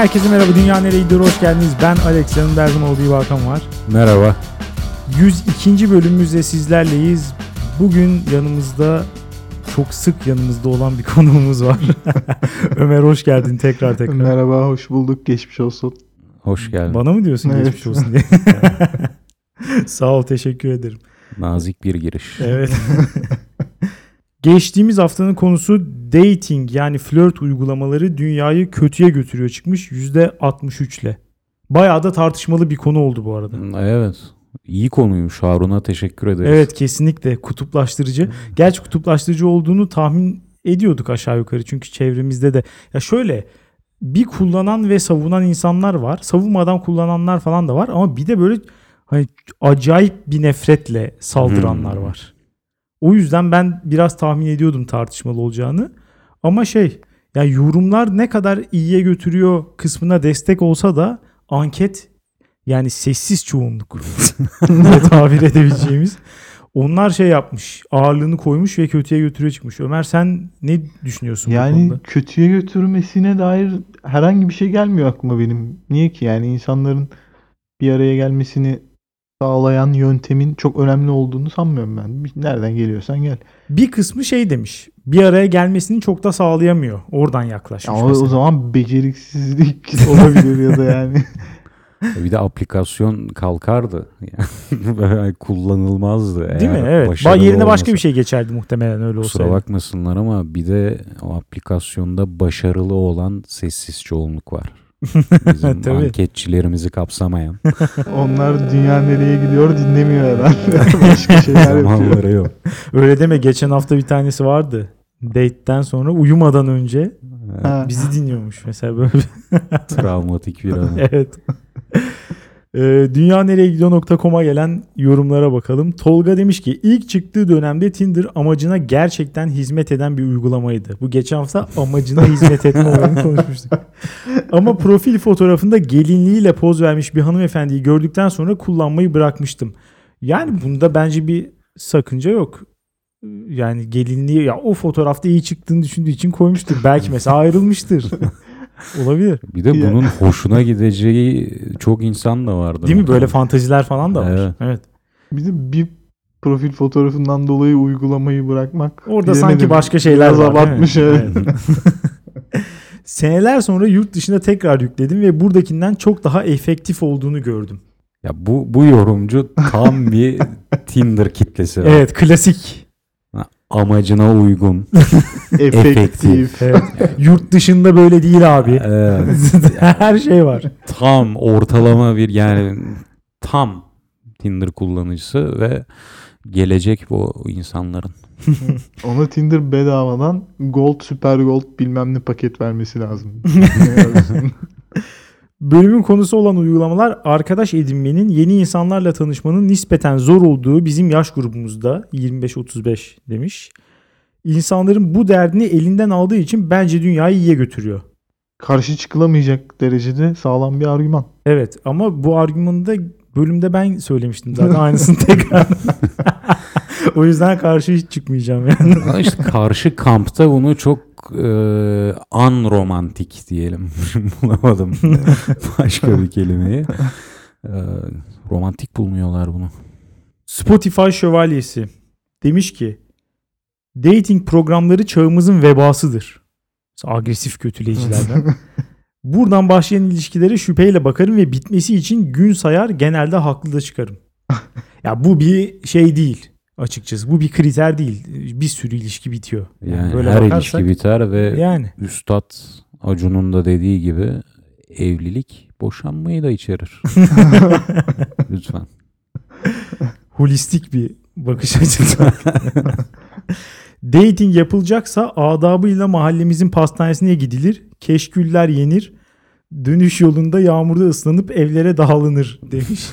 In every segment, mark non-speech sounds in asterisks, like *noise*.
herkese merhaba. Dünya nereye gidiyor? Hoş geldiniz. Ben Alex. Yanımda her zaman olduğu gibi Hakan var. Merhaba. 102. bölümümüzde sizlerleyiz. Bugün yanımızda çok sık yanımızda olan bir *laughs* konuğumuz var. *laughs* Ömer hoş geldin tekrar tekrar. Merhaba, hoş bulduk. Geçmiş olsun. Hoş geldin. Bana mı diyorsun Evet. geçmiş olsun diye? *laughs* Sağ ol teşekkür ederim. Nazik bir giriş. Evet. Geçtiğimiz haftanın konusu dating yani flört uygulamaları dünyayı kötüye götürüyor çıkmış %63 ile. Bayağı da tartışmalı bir konu oldu bu arada. Evet. İyi konuymuş. Harun'a teşekkür ederiz. Evet kesinlikle kutuplaştırıcı. Gerçi kutuplaştırıcı olduğunu tahmin ediyorduk aşağı yukarı. Çünkü çevremizde de ya şöyle bir kullanan ve savunan insanlar var. Savunmadan kullananlar falan da var ama bir de böyle hani acayip bir nefretle saldıranlar Hmm. var. O yüzden ben biraz tahmin ediyordum tartışmalı olacağını. Ama şey yani yorumlar ne kadar iyiye götürüyor kısmına destek olsa da anket yani sessiz çoğunluk *laughs* diye tabir edebileceğimiz. Onlar şey yapmış ağırlığını koymuş ve kötüye götürüyor çıkmış. Ömer sen ne düşünüyorsun bu Yani konuda? kötüye götürmesine dair herhangi bir şey gelmiyor aklıma benim. Niye ki? Yani insanların bir araya gelmesini sağlayan yöntemin çok önemli olduğunu sanmıyorum ben. Nereden geliyorsan gel. Bir kısmı şey demiş bir araya gelmesini çok da sağlayamıyor. Oradan yaklaşmış Ama o mesela. zaman beceriksizlik *laughs* olabilir ya da yani. *laughs* Bir de aplikasyon kalkardı. Yani *laughs* kullanılmazdı. Değil mi? Evet. Ba- yerine başka olmasa. bir şey geçerdi muhtemelen öyle Kusura olsaydı. bakmasınlar ama bir de o aplikasyonda başarılı olan sessiz çoğunluk var. Bizim *laughs* Tabii. anketçilerimizi kapsamayan *laughs* Onlar dünya nereye gidiyor dinlemiyor herhalde. *laughs* Başka şeyler yapıyor. yok. Öyle deme geçen hafta bir tanesi vardı. Date'den sonra uyumadan önce Ha. bizi dinliyormuş mesela böyle. Travmatik bir an. evet. Ee, Dünya nereye gidiyor.com'a gelen yorumlara bakalım. Tolga demiş ki ilk çıktığı dönemde Tinder amacına gerçekten hizmet eden bir uygulamaydı. Bu geçen hafta amacına hizmet etme *laughs* olayını konuşmuştuk. Ama profil fotoğrafında gelinliğiyle poz vermiş bir hanımefendiyi gördükten sonra kullanmayı bırakmıştım. Yani bunda bence bir sakınca yok. Yani gelinliği ya o fotoğrafta iyi çıktığını düşündüğü için koymuştur. Belki mesela ayrılmıştır. *laughs* Olabilir. Bir de bunun hoşuna gideceği çok insan da vardı. Değil mi? Böyle fantaziler falan da var. Evet. Evet. Bir de bir profil fotoğrafından dolayı uygulamayı bırakmak. Orada bilemedim. sanki başka şeyler Biraz var. abartmış evet. Evet. *laughs* Seneler sonra yurt dışında tekrar yükledim ve buradakinden çok daha efektif olduğunu gördüm. Ya bu bu yorumcu tam bir Tinder kitlesi. var. Evet, klasik. Amacına uygun. *laughs* Efektif. Evet. yurt dışında böyle değil abi. Evet. *laughs* Her şey var. tam ortalama bir yani tam Tinder kullanıcısı ve gelecek bu insanların. *laughs* Ona Tinder bedavadan Gold, Super Gold bilmem ne paket vermesi lazım. Bölümün konusu olan uygulamalar arkadaş edinmenin, yeni insanlarla tanışmanın nispeten zor olduğu bizim yaş grubumuzda 25-35 demiş. İnsanların bu derdini elinden aldığı için bence dünyayı iyiye götürüyor. Karşı çıkılamayacak derecede sağlam bir argüman. Evet ama bu argümanı da bölümde ben söylemiştim zaten aynısını *laughs* tekrar. *laughs* o yüzden karşı hiç çıkmayacağım yani. İşte karşı kampta bunu çok e, unromantik diyelim. *laughs* Bulamadım *laughs* başka bir kelimeyi. E, romantik bulmuyorlar bunu. Spotify şövalyesi demiş ki dating programları çağımızın vebasıdır. Agresif kötüleyicilerden. *laughs* Buradan başlayan ilişkilere şüpheyle bakarım ve bitmesi için gün sayar genelde haklı da çıkarım. ya bu bir şey değil açıkçası. Bu bir kriter değil. Bir sürü ilişki bitiyor. Yani böyle her bakarsak- ilişki biter ve Yani Üstad Acun'un da dediği gibi evlilik boşanmayı da içerir. *laughs* Lütfen. holistik bir bakış açısı. Dating yapılacaksa adabıyla mahallemizin pastanesine gidilir. Keşküller yenir. Dönüş yolunda yağmurda ıslanıp evlere dağılınır demiş.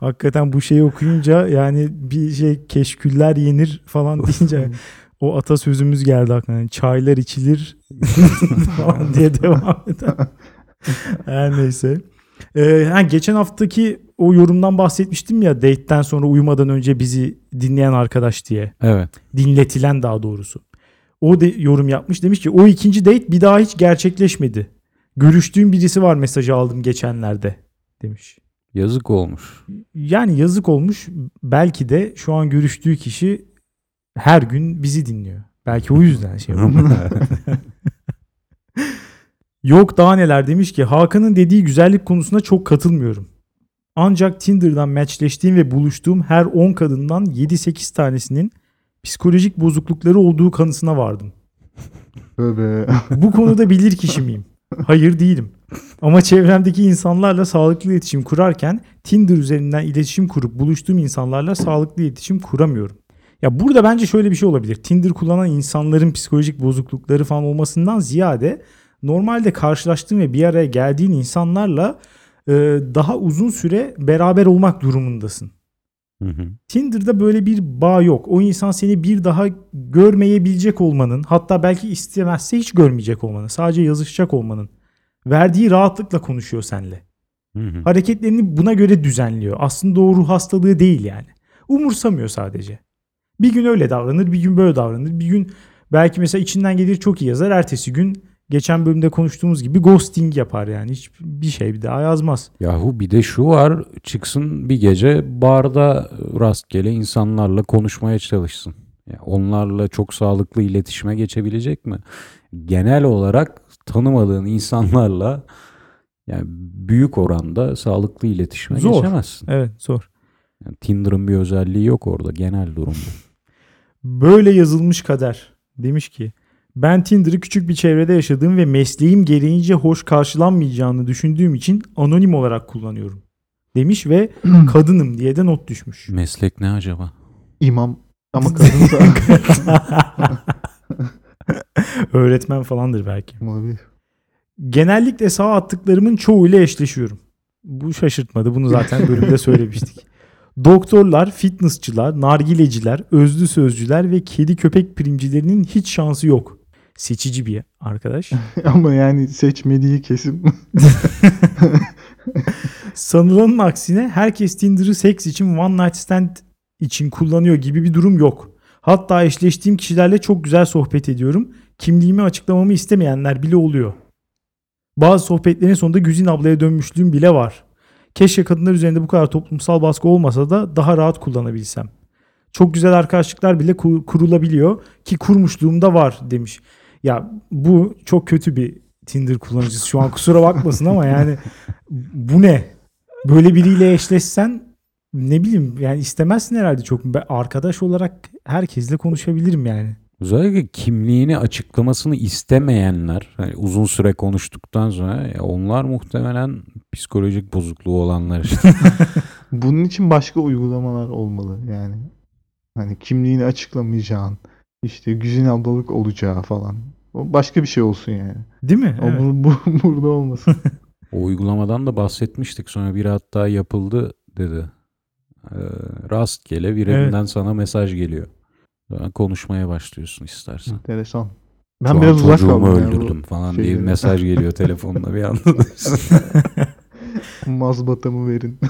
Hakikaten bu şeyi okuyunca yani bir şey keşküller yenir falan deyince *laughs* o atasözümüz geldi aklıma. Yani çaylar içilir *laughs* falan diye devam eden. Her neyse. Ee, ha, geçen haftaki o yorumdan bahsetmiştim ya date'ten sonra uyumadan önce bizi dinleyen arkadaş diye. Evet. Dinletilen daha doğrusu. O de yorum yapmış demiş ki o ikinci date bir daha hiç gerçekleşmedi. Görüştüğüm birisi var mesajı aldım geçenlerde demiş. Yazık olmuş. Yani yazık olmuş. Belki de şu an görüştüğü kişi her gün bizi dinliyor. Belki o yüzden şey *laughs* oldu. Yok daha neler demiş ki Hakan'ın dediği güzellik konusunda çok katılmıyorum. Ancak Tinder'dan matchleştiğim ve buluştuğum her 10 kadından 7-8 tanesinin psikolojik bozuklukları olduğu kanısına vardım. Tövbe. Bu konuda bilir kişi miyim? Hayır değilim. Ama çevremdeki insanlarla sağlıklı iletişim kurarken Tinder üzerinden iletişim kurup buluştuğum insanlarla sağlıklı iletişim kuramıyorum. Ya burada bence şöyle bir şey olabilir. Tinder kullanan insanların psikolojik bozuklukları falan olmasından ziyade normalde karşılaştığın ve bir araya geldiğin insanlarla e, daha uzun süre beraber olmak durumundasın. Hı hı. Tinder'da böyle bir bağ yok. O insan seni bir daha görmeyebilecek olmanın, hatta belki istemezse hiç görmeyecek olmanın, sadece yazışacak olmanın verdiği rahatlıkla konuşuyor seninle. Hı hı. Hareketlerini buna göre düzenliyor. Aslında o ruh hastalığı değil yani. Umursamıyor sadece. Bir gün öyle davranır, bir gün böyle davranır. Bir gün belki mesela içinden gelir çok iyi yazar. Ertesi gün geçen bölümde konuştuğumuz gibi ghosting yapar yani. Hiç bir şey bir daha yazmaz. Yahu bir de şu var çıksın bir gece barda rastgele insanlarla konuşmaya çalışsın. Ya onlarla çok sağlıklı iletişime geçebilecek mi? Genel olarak tanımadığın insanlarla yani büyük oranda sağlıklı iletişime Zor. geçemezsin. Evet zor. Yani Tinder'ın bir özelliği yok orada genel durum bu. Böyle yazılmış kader. Demiş ki ben Tinder'ı küçük bir çevrede yaşadığım ve mesleğim gereğince hoş karşılanmayacağını düşündüğüm için anonim olarak kullanıyorum. Demiş ve *clears throat* kadınım diye de not düşmüş. Meslek ne acaba? İmam ama kadınsa *laughs* *laughs* Öğretmen falandır belki. olabilir. Genellikle sağ attıklarımın çoğuyla eşleşiyorum. Bu şaşırtmadı. Bunu zaten bölümde *laughs* söylemiştik. Doktorlar, fitnessçılar, nargileciler, özlü sözcüler ve kedi köpek primcilerinin hiç şansı yok. Seçici bir arkadaş. *laughs* ama yani seçmediği kesim Sanılanın aksine herkes Tinder'ı seks için one night stand için kullanıyor gibi bir durum yok. Hatta eşleştiğim kişilerle çok güzel sohbet ediyorum. Kimliğimi açıklamamı istemeyenler bile oluyor. Bazı sohbetlerin sonunda Güzin ablaya dönmüşlüğüm bile var. Keşke kadınlar üzerinde bu kadar toplumsal baskı olmasa da daha rahat kullanabilsem. Çok güzel arkadaşlıklar bile kur- kurulabiliyor ki kurmuşluğum da var demiş. Ya bu çok kötü bir Tinder kullanıcısı. Şu an kusura bakmasın ama yani bu ne? Böyle biriyle eşleşsen ne bileyim yani istemezsin herhalde çok. Ben arkadaş olarak herkesle konuşabilirim yani. Özellikle kimliğini açıklamasını istemeyenler hani uzun süre konuştuktan sonra ya onlar muhtemelen psikolojik bozukluğu olanlar işte. *laughs* bunun için başka uygulamalar olmalı yani. Hani kimliğini açıklamayacağın, işte güzin ablalık olacağı falan. O başka bir şey olsun yani. Değil mi? O Evet. bu, bu- burada olmasın. *laughs* O uygulamadan da bahsetmiştik. Sonra biri hatta yapıldı dedi. Ee, rastgele birinden sana mesaj geliyor. Sonra konuşmaya başlıyorsun istersen. Enteresan. Şu Ben an biraz uzak kaldım öldürdüm falan diye bir şeylere. mesaj geliyor *laughs* telefonla bir anda. *laughs* Mazbatamı verin. *laughs*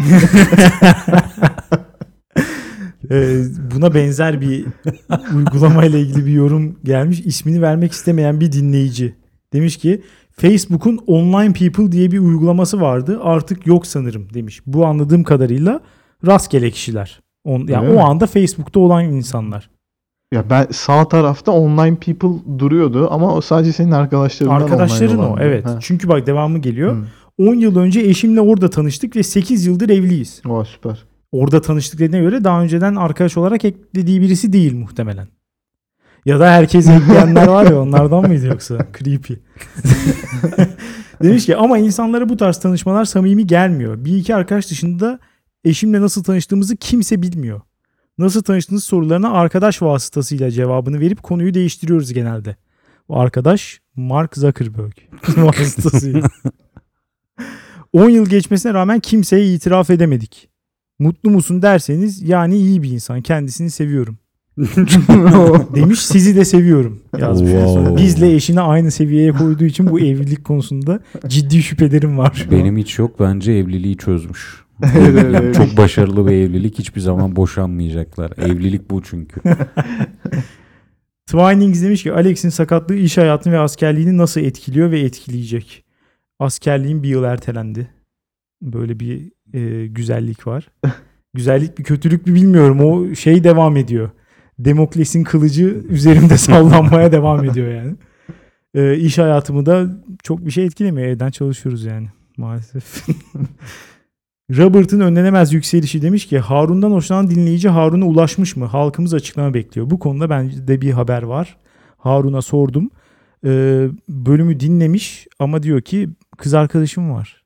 Ee, buna benzer bir uygulamayla ilgili bir yorum gelmiş. İsmini vermek istemeyen bir dinleyici. Demiş ki Facebook'un Online People diye bir uygulaması vardı. Artık yok sanırım demiş. Bu anladığım kadarıyla rastgele kişiler. On, yani Öyle o mi? anda Facebook'ta olan insanlar. Ya ben sağ tarafta online people duruyordu ama o sadece senin arkadaşlarından Arkadaşların o evet. Ha. Çünkü bak devamı geliyor. Hı. 10 yıl önce eşimle orada tanıştık ve 8 yıldır evliyiz. Oha süper. Orada tanıştık dediğine göre daha önceden arkadaş olarak eklediği birisi değil muhtemelen. Ya da herkes ekleyenler var ya onlardan mıydı yoksa? *laughs* Creepy. *laughs* Demiş ki ama insanlara bu tarz tanışmalar samimi gelmiyor. Bir iki arkadaş dışında eşimle nasıl tanıştığımızı kimse bilmiyor. Nasıl tanıştığınız sorularına arkadaş vasıtasıyla cevabını verip konuyu değiştiriyoruz genelde. O arkadaş Mark Zuckerberg *laughs* vasıtasıyla. *laughs* 10 yıl geçmesine rağmen kimseye itiraf edemedik. Mutlu musun derseniz yani iyi bir insan. Kendisini seviyorum. *laughs* Demiş sizi de seviyorum yazmış. Wow. Bizle eşini aynı seviyeye koyduğu için bu evlilik konusunda ciddi şüphelerim var. Benim hiç yok. Bence evliliği çözmüş. *laughs* Çok başarılı bir evlilik. Hiçbir zaman boşanmayacaklar. Evlilik bu çünkü. *laughs* Twinings demiş ki Alex'in sakatlığı iş hayatını ve askerliğini nasıl etkiliyor ve etkileyecek? Askerliğim bir yıl ertelendi. Böyle bir e, güzellik var. *laughs* güzellik bir kötülük mü bilmiyorum. O şey devam ediyor. Demokles'in kılıcı üzerimde sallanmaya devam ediyor yani. E, iş hayatımı da çok bir şey etkilemiyor. Evden çalışıyoruz yani maalesef. Robert'ın önlenemez yükselişi demiş ki Harun'dan hoşlanan dinleyici Harun'a ulaşmış mı? Halkımız açıklama bekliyor. Bu konuda bence de bir haber var. Harun'a sordum. Ee, bölümü dinlemiş ama diyor ki kız arkadaşım var.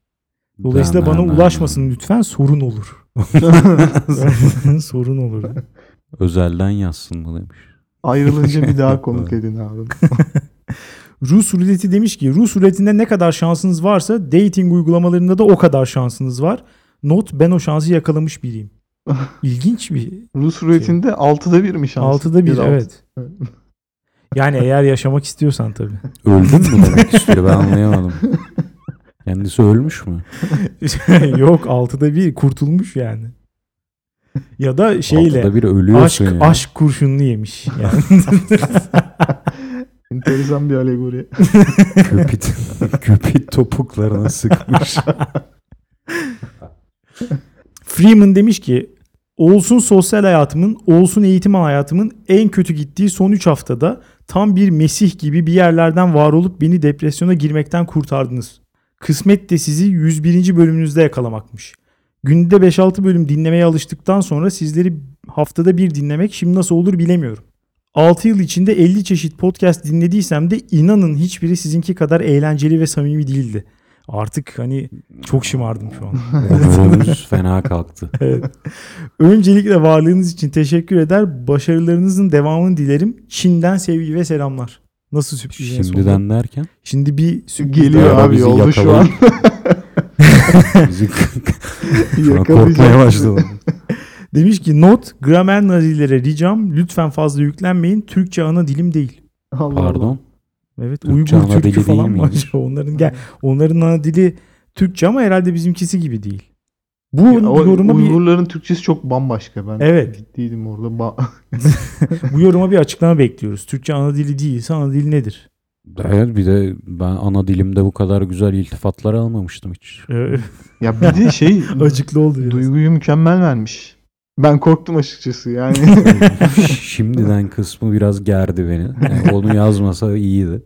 Dolayısıyla bana ulaşmasın lütfen sorun olur. *laughs* *laughs* sorun olur. Özelden yazsın mı demiş. Ayrılınca bir daha *laughs* konuk edin abi. Rus ruleti demiş ki Rus ruletinde ne kadar şansınız varsa dating uygulamalarında da o kadar şansınız var. Not ben o şansı yakalamış biriyim. *laughs* İlginç bir. Rus ruletinde 6'da 1 mi şans? Altıda bir Ya da evet. *laughs* Yani eğer yaşamak istiyorsan tabii. Öldün mü demek istiyor ben anlayamadım. Kendisi ölmüş mü? *laughs* Yok altıda bir kurtulmuş yani. Ya da şeyle Altıda bir ölüyorsun aşk ya. aşk kurşununu yemiş. Yani. Enteresan bir alegori. Köpit, köpit topuklarına sıkmış. Freeman demiş ki olsun sosyal hayatımın, olsun eğitim hayatımın en kötü gittiği son 3 haftada tam bir mesih gibi bir yerlerden var olup beni depresyona girmekten kurtardınız. Kısmet de sizi 101. bölümünüzde yakalamakmış. Günde 5-6 bölüm dinlemeye alıştıktan sonra sizleri haftada bir dinlemek şimdi nasıl olur bilemiyorum. 6 yıl içinde 50 çeşit podcast dinlediysem de inanın hiçbiri sizinki kadar eğlenceli ve samimi değildi. Artık hani çok şımardım şu an. *laughs* Onurumuz *laughs* fena kalktı. Evet. Öncelikle varlığınız için teşekkür eder. Başarılarınızın devamını dilerim. Çin'den sevgi ve selamlar. Nasıl sürpriz en sonunda? Şimdiden derken Şimdi bir sürpriz Geliyor abi yolda şu an. *laughs* bizi şu an korkmaya başladım. Demiş ki not gramer nazilere ricam lütfen fazla yüklenmeyin. Türkçe ana dilim değil. Allah Allah. Evet Türkçe Uygur ana Türkçü dili falan acaba? Onların gel onların ana dili Türkçe ama herhalde bizimkisi gibi değil. Bu Ya o yoruma bir Uygurların Türkçesi çok bambaşka. Ben Evet. gittiydim orada. Ba- *laughs* bu yoruma bir açıklama bekliyoruz. Türkçe ana dili değilse ana dili nedir? Evet bir de ben ana dilimde bu kadar güzel iltifatlar almamıştım hiç. Ya bir de şey *laughs* Acıklı oldu biraz. duyguyu mükemmel vermiş. Ben korktum açıkçası yani. *laughs* *laughs* Şimdiden kısmı biraz gerdi beni. Yani onu yazmasa iyiydi.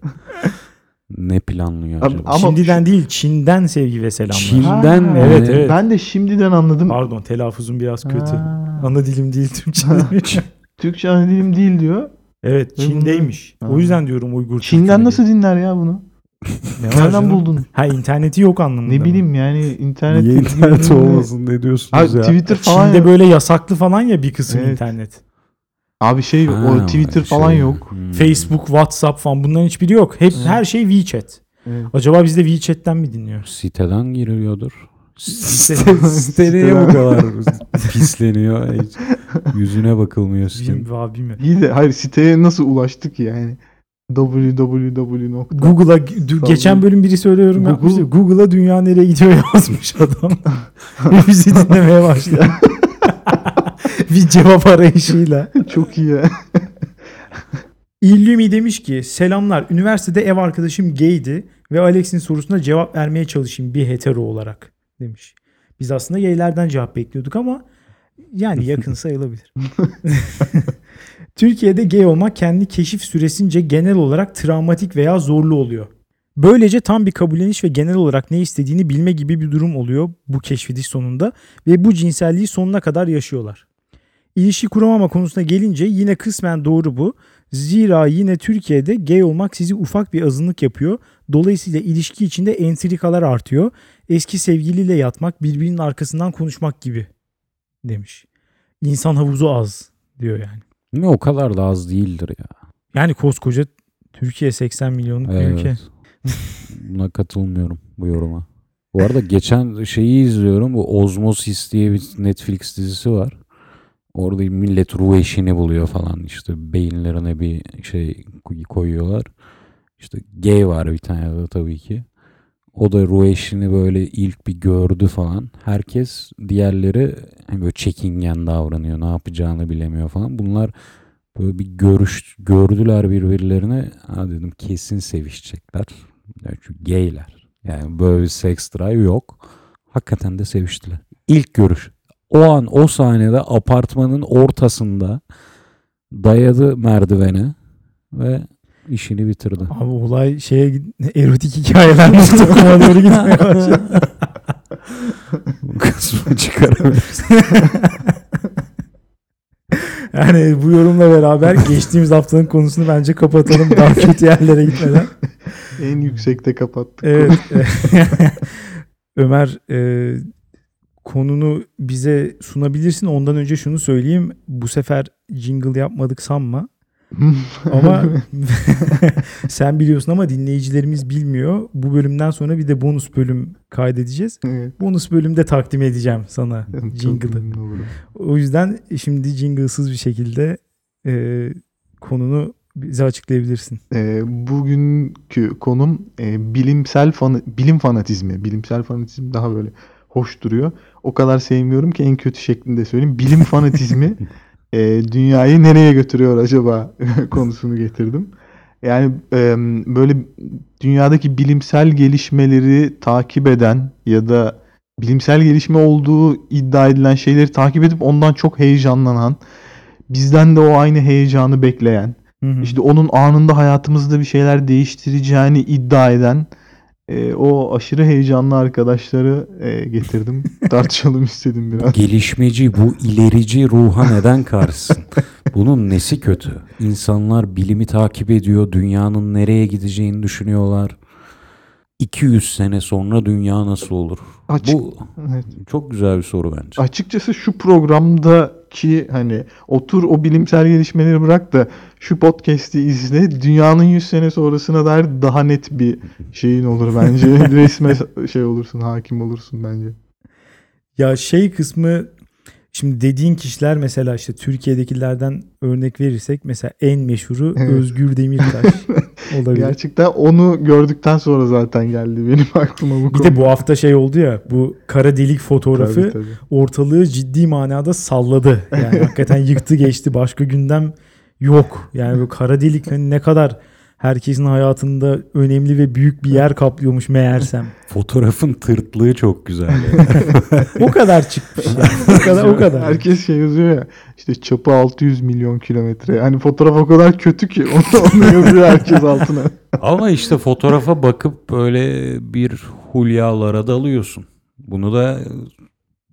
Ne planlıyor acaba? ama- Şimdiden değil Çin'den sevgi ve selamlar. Çin'den Ha, mi? Evet, evet. Ben de şimdiden anladım. Pardon telaffuzum biraz kötü. Ha. Ana dilim değil Türkçe. demiş. *laughs* Türkçe ana dilim değil diyor. evet Ve Çin'deymiş. bunlar- O yüzden diyorum Uygur. Çin'den Türk'ü nasıl dinler ya bunu? Ne var Nereden canım? buldun? Ha interneti yok anlamında. Ne mı? bileyim yani internet Niye internet olmasın ne diyorsunuz Abi ya? Twitter falan Çin'de yok. böyle yasaklı falan ya bir kısım Evet. internet. Abi şey Ha, o Twitter şey, falan yok. hmm. Facebook, WhatsApp falan bunların hiçbiri yok. Hep her şey WeChat. Evet. Acaba biz de WeChat'ten mi dinliyoruz? Siteden giriliyordur. Site- Site niye bu kadar *laughs* pisleniyor? Hiç yüzüne bakılmıyor sitenin. Bilmiyorum, abi bilmiyorum. İyi de hayır siteye nasıl ulaştık yani? Www. Google'a geçen bölüm biri söylüyorum Google- yapmıştı. Google'a dünya nereye gidiyor *laughs* yazmış adam. *laughs* Ve bizi dinlemeye başladı. *laughs* bir cevap arayışıyla. Çok iyi. İllumi demiş ki selamlar üniversitede ev arkadaşım gaydi ve Alex'in sorusuna cevap vermeye çalışayım bir hetero olarak demiş. Biz aslında gaylerden cevap bekliyorduk ama yani yakın sayılabilir. Türkiye'de gay olmak kendi keşif süresince genel olarak travmatik veya zorlu oluyor. Böylece tam bir kabulleniş ve genel olarak ne istediğini bilme gibi bir durum oluyor bu keşfediş sonunda ve bu cinselliği sonuna kadar yaşıyorlar. İlişki kuramama konusuna gelince yine kısmen doğru bu. Zira yine Türkiye'de gay olmak sizi ufak bir azınlık yapıyor. Dolayısıyla ilişki içinde entrikalar artıyor. Eski sevgiliyle yatmak, birbirinin arkasından konuşmak gibi demiş. İnsan havuzu az diyor yani. Ne o kadar da az değildir ya. Yani koskoca Türkiye 80 milyonluk bir ülke. Evet. *laughs* Buna katılmıyorum bu yoruma. Bu arada geçen şeyi izliyorum. Bu Osmosis diye bir Netflix dizisi var. Orada millet ruh eşini buluyor falan. İşte beyinlerine bir şey koyuyorlar. İşte gay var bir tane de tabii ki. O da ruh eşini böyle ilk bir gördü falan. Herkes diğerleri hani böyle çekingen davranıyor. Ne yapacağını bilemiyor falan. Bunlar böyle bir görüş gördüler birbirlerine. Ha dedim kesin sevişecekler. Yani çünkü gayler. Yani böyle bir sex drive yok. Hakikaten de seviştiler. İlk görüş. O an o sahnede apartmanın ortasında dayadı merdiveni ve işini bitirdi. Abi olay şeye erotik hikayeler.com'a *laughs* doğru gitmeye başladı. Bu kısmı çıkarabiliriz. *laughs* Yani bu yorumla beraber geçtiğimiz haftanın konusunu bence kapatalım daha kötü yerlere gitmeden. En yüksekte kapattık. Evet. *laughs* Ömer e, konunu bize sunabilirsin. Ondan önce şunu söyleyeyim. Bu sefer jingle yapmadık sanma. *laughs* Ama *laughs* sen biliyorsun ama dinleyicilerimiz bilmiyor. Bu bölümden sonra bir de bonus bölüm kaydedeceğiz. Evet. Bonus bölümde takdim edeceğim sana *laughs* jingle'ı. O yüzden şimdi jingle'sız bir şekilde e, konunu bize açıklayabilirsin. Ee, bugünkü konum e, bilimsel fan bilim fanatizmi. Bilimsel fanatizm daha böyle hoş duruyor. O kadar sevmiyorum ki en kötü şeklinde söyleyeyim. Bilim fanatizmi e, dünyayı nereye götürüyor acaba *laughs* konusunu getirdim. Yani e, böyle dünyadaki bilimsel gelişmeleri takip eden ya da bilimsel gelişme olduğu iddia edilen şeyleri takip edip ondan çok heyecanlanan, bizden de o aynı heyecanı bekleyen, Hı hı. işte onun anında hayatımızda bir şeyler değiştireceğini iddia eden e, o aşırı heyecanlı arkadaşları e, getirdim. *laughs* Tartışalım istedim biraz. Gelişmeci bu ilerici ruha neden karşısın? *laughs* Bunun nesi kötü? İnsanlar bilimi takip ediyor, dünyanın nereye gideceğini düşünüyorlar. 200 sene sonra dünya nasıl olur? Açık- Bu Evet. çok güzel bir soru bence. Açıkçası şu programdaki hani otur o bilimsel gelişmeleri bırak da şu podcast'i izle. Dünyanın 100 sene sonrasına dair daha net bir şeyin olur bence. *laughs* Resme şey olursun, hakim olursun bence. Ya şey kısmı şimdi dediğin kişiler mesela işte Türkiye'dekilerden örnek verirsek mesela en meşhuru Evet. Özgür Demirtaş *laughs* olabilir. Gerçekten onu gördükten sonra zaten geldi benim aklıma bu Bir konu. de bu hafta şey oldu ya bu kara delik fotoğrafı Tabii, tabii. ortalığı ciddi manada salladı. Yani hakikaten yıktı geçti. Başka gündem yok. Yani bu kara delik hani ne kadar herkesin hayatında önemli ve büyük bir yer kaplıyormuş meğersem. *laughs* Fotoğrafın tırtlığı çok güzel. *laughs* O kadar çıkmış. Yani. O kadar o kadar. Herkes şey yazıyor ya işte çapı 600 milyon kilometre. Yani fotoğraf o kadar kötü ki onu, onu yazıyor herkes altına. *laughs* Ama işte fotoğrafa bakıp böyle bir hulyalara dalıyorsun. Bunu da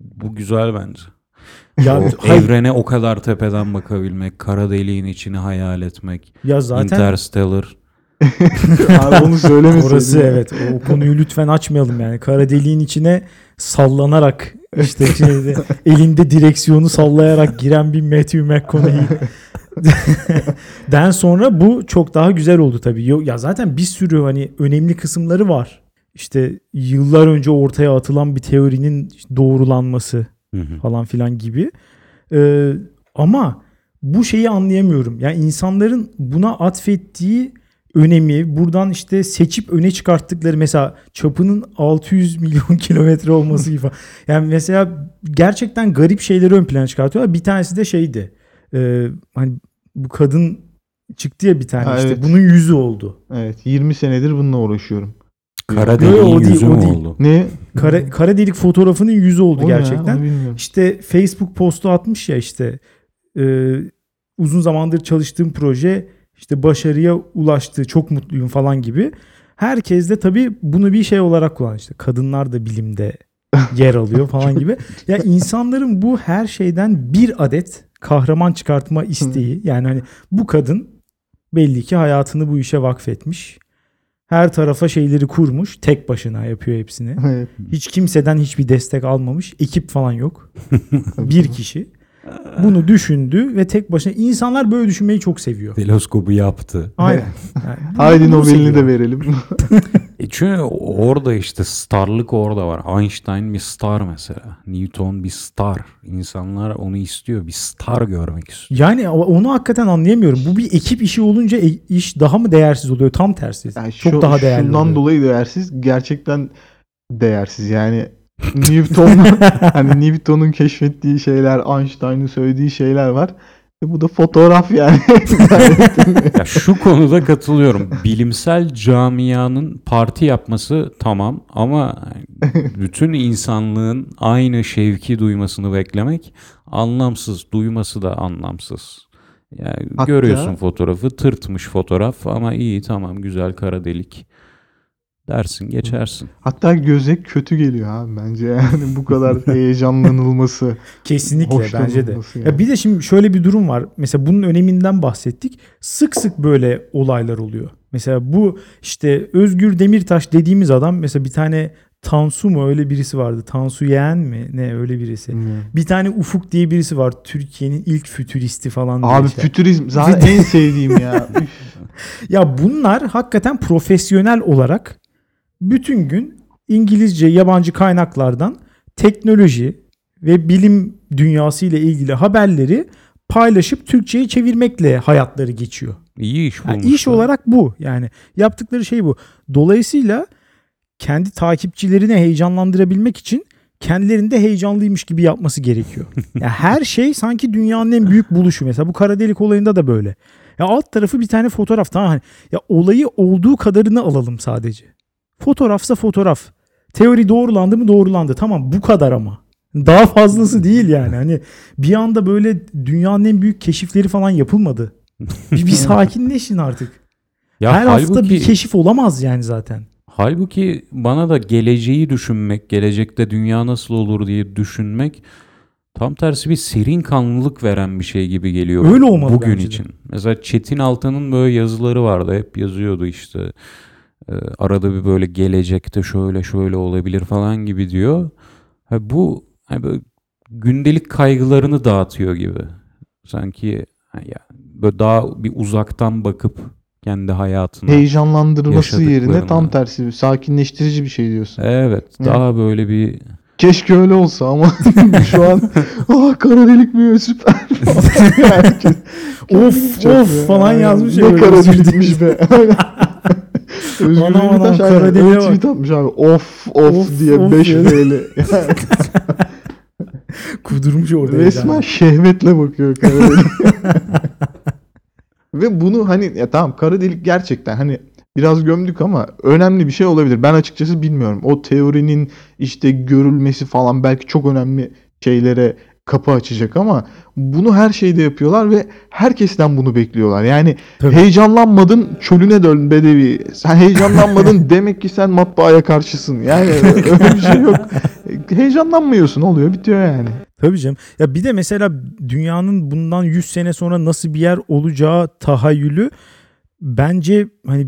bu güzel bence. Ya, o hayır, evrene o kadar tepeden bakabilmek, kara deliğin içini hayal etmek, ya zaten Interstellar. *laughs* Abi onu söylemeseydin. orası evet. O konuyu lütfen açmayalım yani. Kara deliğin içine sallanarak işte şeyde *laughs* elinde direksiyonu sallayarak giren bir Matthew McConaughey. *laughs* Den sonra bu çok daha güzel oldu tabii. Ya zaten bir sürü hani önemli kısımları var. İşte yıllar önce ortaya atılan bir teorinin doğrulanması Hı hı. falan filan gibi. Ee, ama bu şeyi anlayamıyorum. Yani insanların buna atfettiği önemi buradan işte seçip öne çıkarttıkları mesela çapının 600 milyon *laughs* kilometre olması gibi. falan. Yani mesela gerçekten garip şeyleri ön plana çıkartıyorlar. Bir tanesi de şeydi. Ee, hani bu kadın çıktı ya bir tane Ha, işte evet. bunun yüzü oldu. Evet 20 senedir bununla uğraşıyorum. Kara deliğin o değil, yüzü o mü değil. oldu? Ne? Kara, kara delik fotoğrafının yüzü oldu O ya? gerçekten. Bilmiyorum. İşte Facebook postu atmış ya işte e, uzun zamandır çalıştığım proje işte başarıya ulaştı çok mutluyum falan gibi. Herkes de tabii bunu bir şey olarak kullanıyor. İşte kadınlar da bilimde *laughs* yer alıyor falan gibi. Ya *laughs* insanların bu her şeyden bir adet kahraman çıkartma isteği. Yani hani bu kadın belli ki hayatını bu işe vakfetmiş. Her tarafa şeyleri kurmuş. Tek başına yapıyor hepsini. Evet. Hiç kimseden hiçbir destek almamış. Ekip falan yok. *laughs* bir kişi. Bunu düşündü ve tek başına insanlar böyle düşünmeyi çok seviyor. Teleskobu yaptı. Aynen. Yani Haydi Nobel'ini de verelim. *laughs* E çünkü orada işte starlık orada var. Einstein bir star mesela. Newton bir star. İnsanlar onu istiyor. Bir star görmek istiyor. Yani onu hakikaten anlayamıyorum. Bu bir ekip işi olunca e- iş daha mı değersiz oluyor? Tam tersi. Yani çok şu- daha değerli Şundan oluyor. dolayı değersiz. Gerçekten değersiz. Yani *laughs* Newton *laughs* hani Newton'un keşfettiği şeyler, Einstein'ın söylediği şeyler var. E bu da fotoğraf yani. *laughs* Ya şu konuda katılıyorum. Bilimsel camianın parti yapması tamam ama bütün insanlığın aynı şevki duymasını beklemek anlamsız. Duyması da anlamsız. Yani Hatta- görüyorsun fotoğrafı tırtmış fotoğraf ama iyi tamam güzel kara delik dersin geçersin. Hatta göze kötü geliyor abi bence yani bu kadar *laughs* heyecanlanılması. Kesinlikle bence de. yani. Ya bir de şimdi şöyle bir durum var. Mesela bunun öneminden bahsettik. Sık sık böyle olaylar oluyor. Mesela bu işte Özgür Demirtaş dediğimiz adam mesela bir tane Tansu mu öyle birisi vardı. Tansu Yeğen mi? Ne öyle birisi. Bilmiyorum. Bir tane Ufuk diye birisi var. Türkiye'nin ilk fütüristi falan diye Abi şey. fütürizm zaten en sevdiğim ya. *laughs* Ya bunlar hakikaten profesyonel olarak bütün gün İngilizce yabancı kaynaklardan teknoloji ve bilim dünyası ile ilgili haberleri paylaşıp Türkçe'ye çevirmekle hayatları geçiyor. İyi iş Yani bulmuşlar. iş olarak bu. Yani yaptıkları şey bu. Dolayısıyla kendi takipçilerini heyecanlandırabilmek için kendilerini de heyecanlıymış gibi yapması gerekiyor. *laughs* ya her şey sanki dünyanın en büyük buluşu. Mesela bu kara delik olayında da böyle. Ya alt tarafı bir tane fotoğraf tamam hani ya olayı olduğu kadarını alalım sadece. Fotoğrafsa fotoğraf. Teori doğrulandı mı doğrulandı. Tamam bu kadar ama. Daha fazlası değil yani. Hani bir anda böyle dünyanın en büyük keşifleri falan yapılmadı. Bir, bir *laughs* sakinleşin artık. Ya Her hafta halbuki- bir keşif olamaz yani zaten. Halbuki bana da geleceği düşünmek, gelecekte dünya nasıl olur diye düşünmek tam tersi bir serin kanlılık veren bir şey gibi geliyor. Öyle olmalı bugün bence de. için. Mesela Çetin Altan'ın böyle yazıları vardı. Hep yazıyordu işte. Ee, arada bir böyle gelecekte şöyle şöyle olabilir falan gibi diyor. Ha, bu hani böyle gündelik kaygılarını dağıtıyor gibi. Sanki ya, böyle daha bir uzaktan bakıp kendi hayatına. Heyecanlandırması yerine tam tersi sakinleştirici bir şey diyorsun. Evet, Hı. daha böyle bir Keşke öyle olsa ama *laughs* şu an *laughs* ah kara delik mi süper. *laughs* Of of ya. falan yazmış. Ne kara delikmiş be. Özgür Anam anam, Demirtaş kara aynen öyle bak. tweet atmış abi. Of of, Of, diye of 5 ya. VL. Kudurmuş orada. Resmen yani. şehvetle bakıyor kara delik. *laughs* Ve bunu hani ya tamam kara delik gerçekten hani biraz gömdük ama önemli bir şey olabilir. Ben açıkçası bilmiyorum. O teorinin işte görülmesi falan belki çok önemli şeylere kapı açacak ama bunu her şeyde yapıyorlar ve herkesten bunu bekliyorlar. Yani Tabii. heyecanlanmadın çölüne dön bedevi. Sen heyecanlanmadın *laughs* demek ki sen matbaaya karşısın. Yani *laughs* öyle bir şey yok. Heyecanlanmıyorsun oluyor bitiyor yani. Tabii canım. Ya bir de mesela dünyanın bundan 100 sene sonra nasıl bir yer olacağı tahayyülü bence hani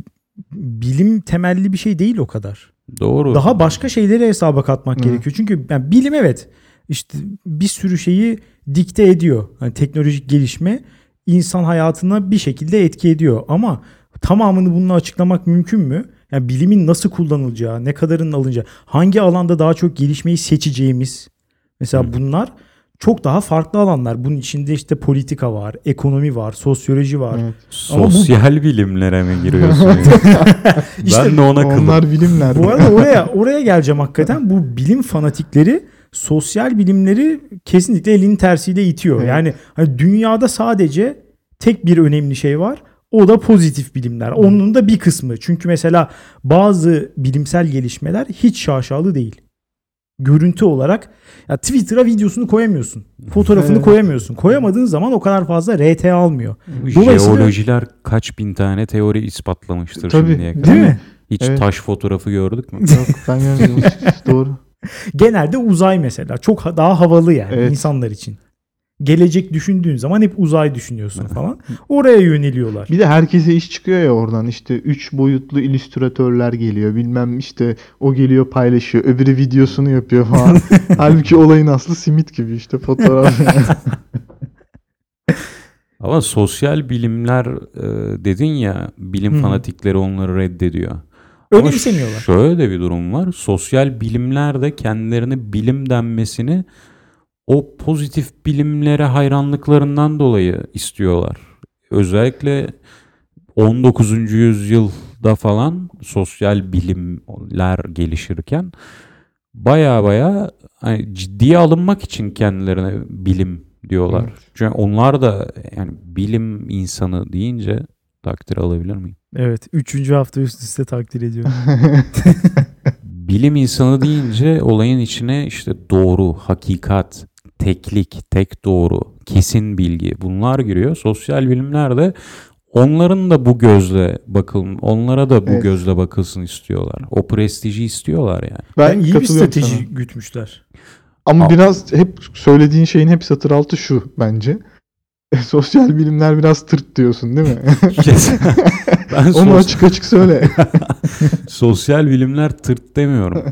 bilim temelli bir şey değil o kadar. doğru. Daha başka şeyleri hesaba katmak Hı. gerekiyor. Çünkü yani bilim evet işte bir sürü şeyi dikte ediyor. Hani teknolojik gelişme insan hayatına bir şekilde etki ediyor ama tamamını bununla açıklamak mümkün mü? Yani bilimin nasıl kullanılacağı, ne kadarının alınacağı, hangi alanda daha çok gelişmeyi seçeceğimiz. Mesela Hı. bunlar çok daha farklı alanlar. Bunun içinde işte politika var, ekonomi var, sosyoloji var. Evet. Ama bu- Sosyal bilimlere mi giriyorsun? *laughs* İşte ben de ona kıldım. Onlar bilimler. Bu arada oraya oraya geleceğim hakikaten. Bu bilim fanatikleri sosyal bilimleri kesinlikle elinin tersiyle itiyor. Evet. Yani hani dünyada sadece tek bir önemli şey var. O da pozitif bilimler. Onun da bir kısmı. Çünkü mesela bazı bilimsel gelişmeler hiç şaşalı değil. Görüntü olarak ya Twitter'a videosunu koyamıyorsun. *laughs* Fotoğrafını koyamıyorsun. Koyamadığın zaman o kadar fazla RT almıyor. Bu Dolayısıyla- Jeolojiler kaç bin tane teori ispatlamıştır Tabii. şimdiye kadar. Değil mi? Hiç Evet. taş fotoğrafı gördük mü? Yok ben görmedim. *laughs* Doğru. *laughs* Genelde uzay mesela. Çok ha- daha havalı yani Evet. insanlar için. Gelecek düşündüğün zaman hep uzay düşünüyorsun falan. Oraya yöneliyorlar. Bir de herkese iş çıkıyor ya oradan işte 3 boyutlu illüstratörler geliyor bilmem işte o geliyor paylaşıyor öbürü videosunu yapıyor falan. *laughs* Halbuki olayın aslı simit gibi işte fotoğraf. *laughs* Ama sosyal bilimler e, dedin ya bilim fanatikleri onları reddediyor. Önemsemiyorlar. şöyle de bir durum var. Sosyal bilimler de kendilerine bilim denmesini o pozitif bilimlere hayranlıklarından dolayı istiyorlar. Özellikle 19. yüzyılda falan sosyal bilimler gelişirken baya baya hani ciddiye alınmak için kendilerine bilim diyorlar. Evet. Çünkü onlar da yani bilim insanı deyince takdir alabilir miyim? Evet. Üçüncü hafta üst üste takdir ediyorum. *laughs* Bilim insanı deyince olayın içine işte doğru, hakikat, teklik, tek doğru, kesin bilgi bunlar giriyor. Sosyal bilimler de onların da bu gözle bakılın, onlara da bu Evet. gözle bakılsın istiyorlar. O prestiji istiyorlar yani. Ben Yani iyi bir strateji sana. gütmüşler. Ama Al. biraz hep söylediğin şeyin hep satır altı şu bence. *laughs* Sosyal bilimler biraz tırt diyorsun değil mi? *laughs* *laughs* ben Onu sos- açık açık söyle. sosyal bilimler tırt demiyorum.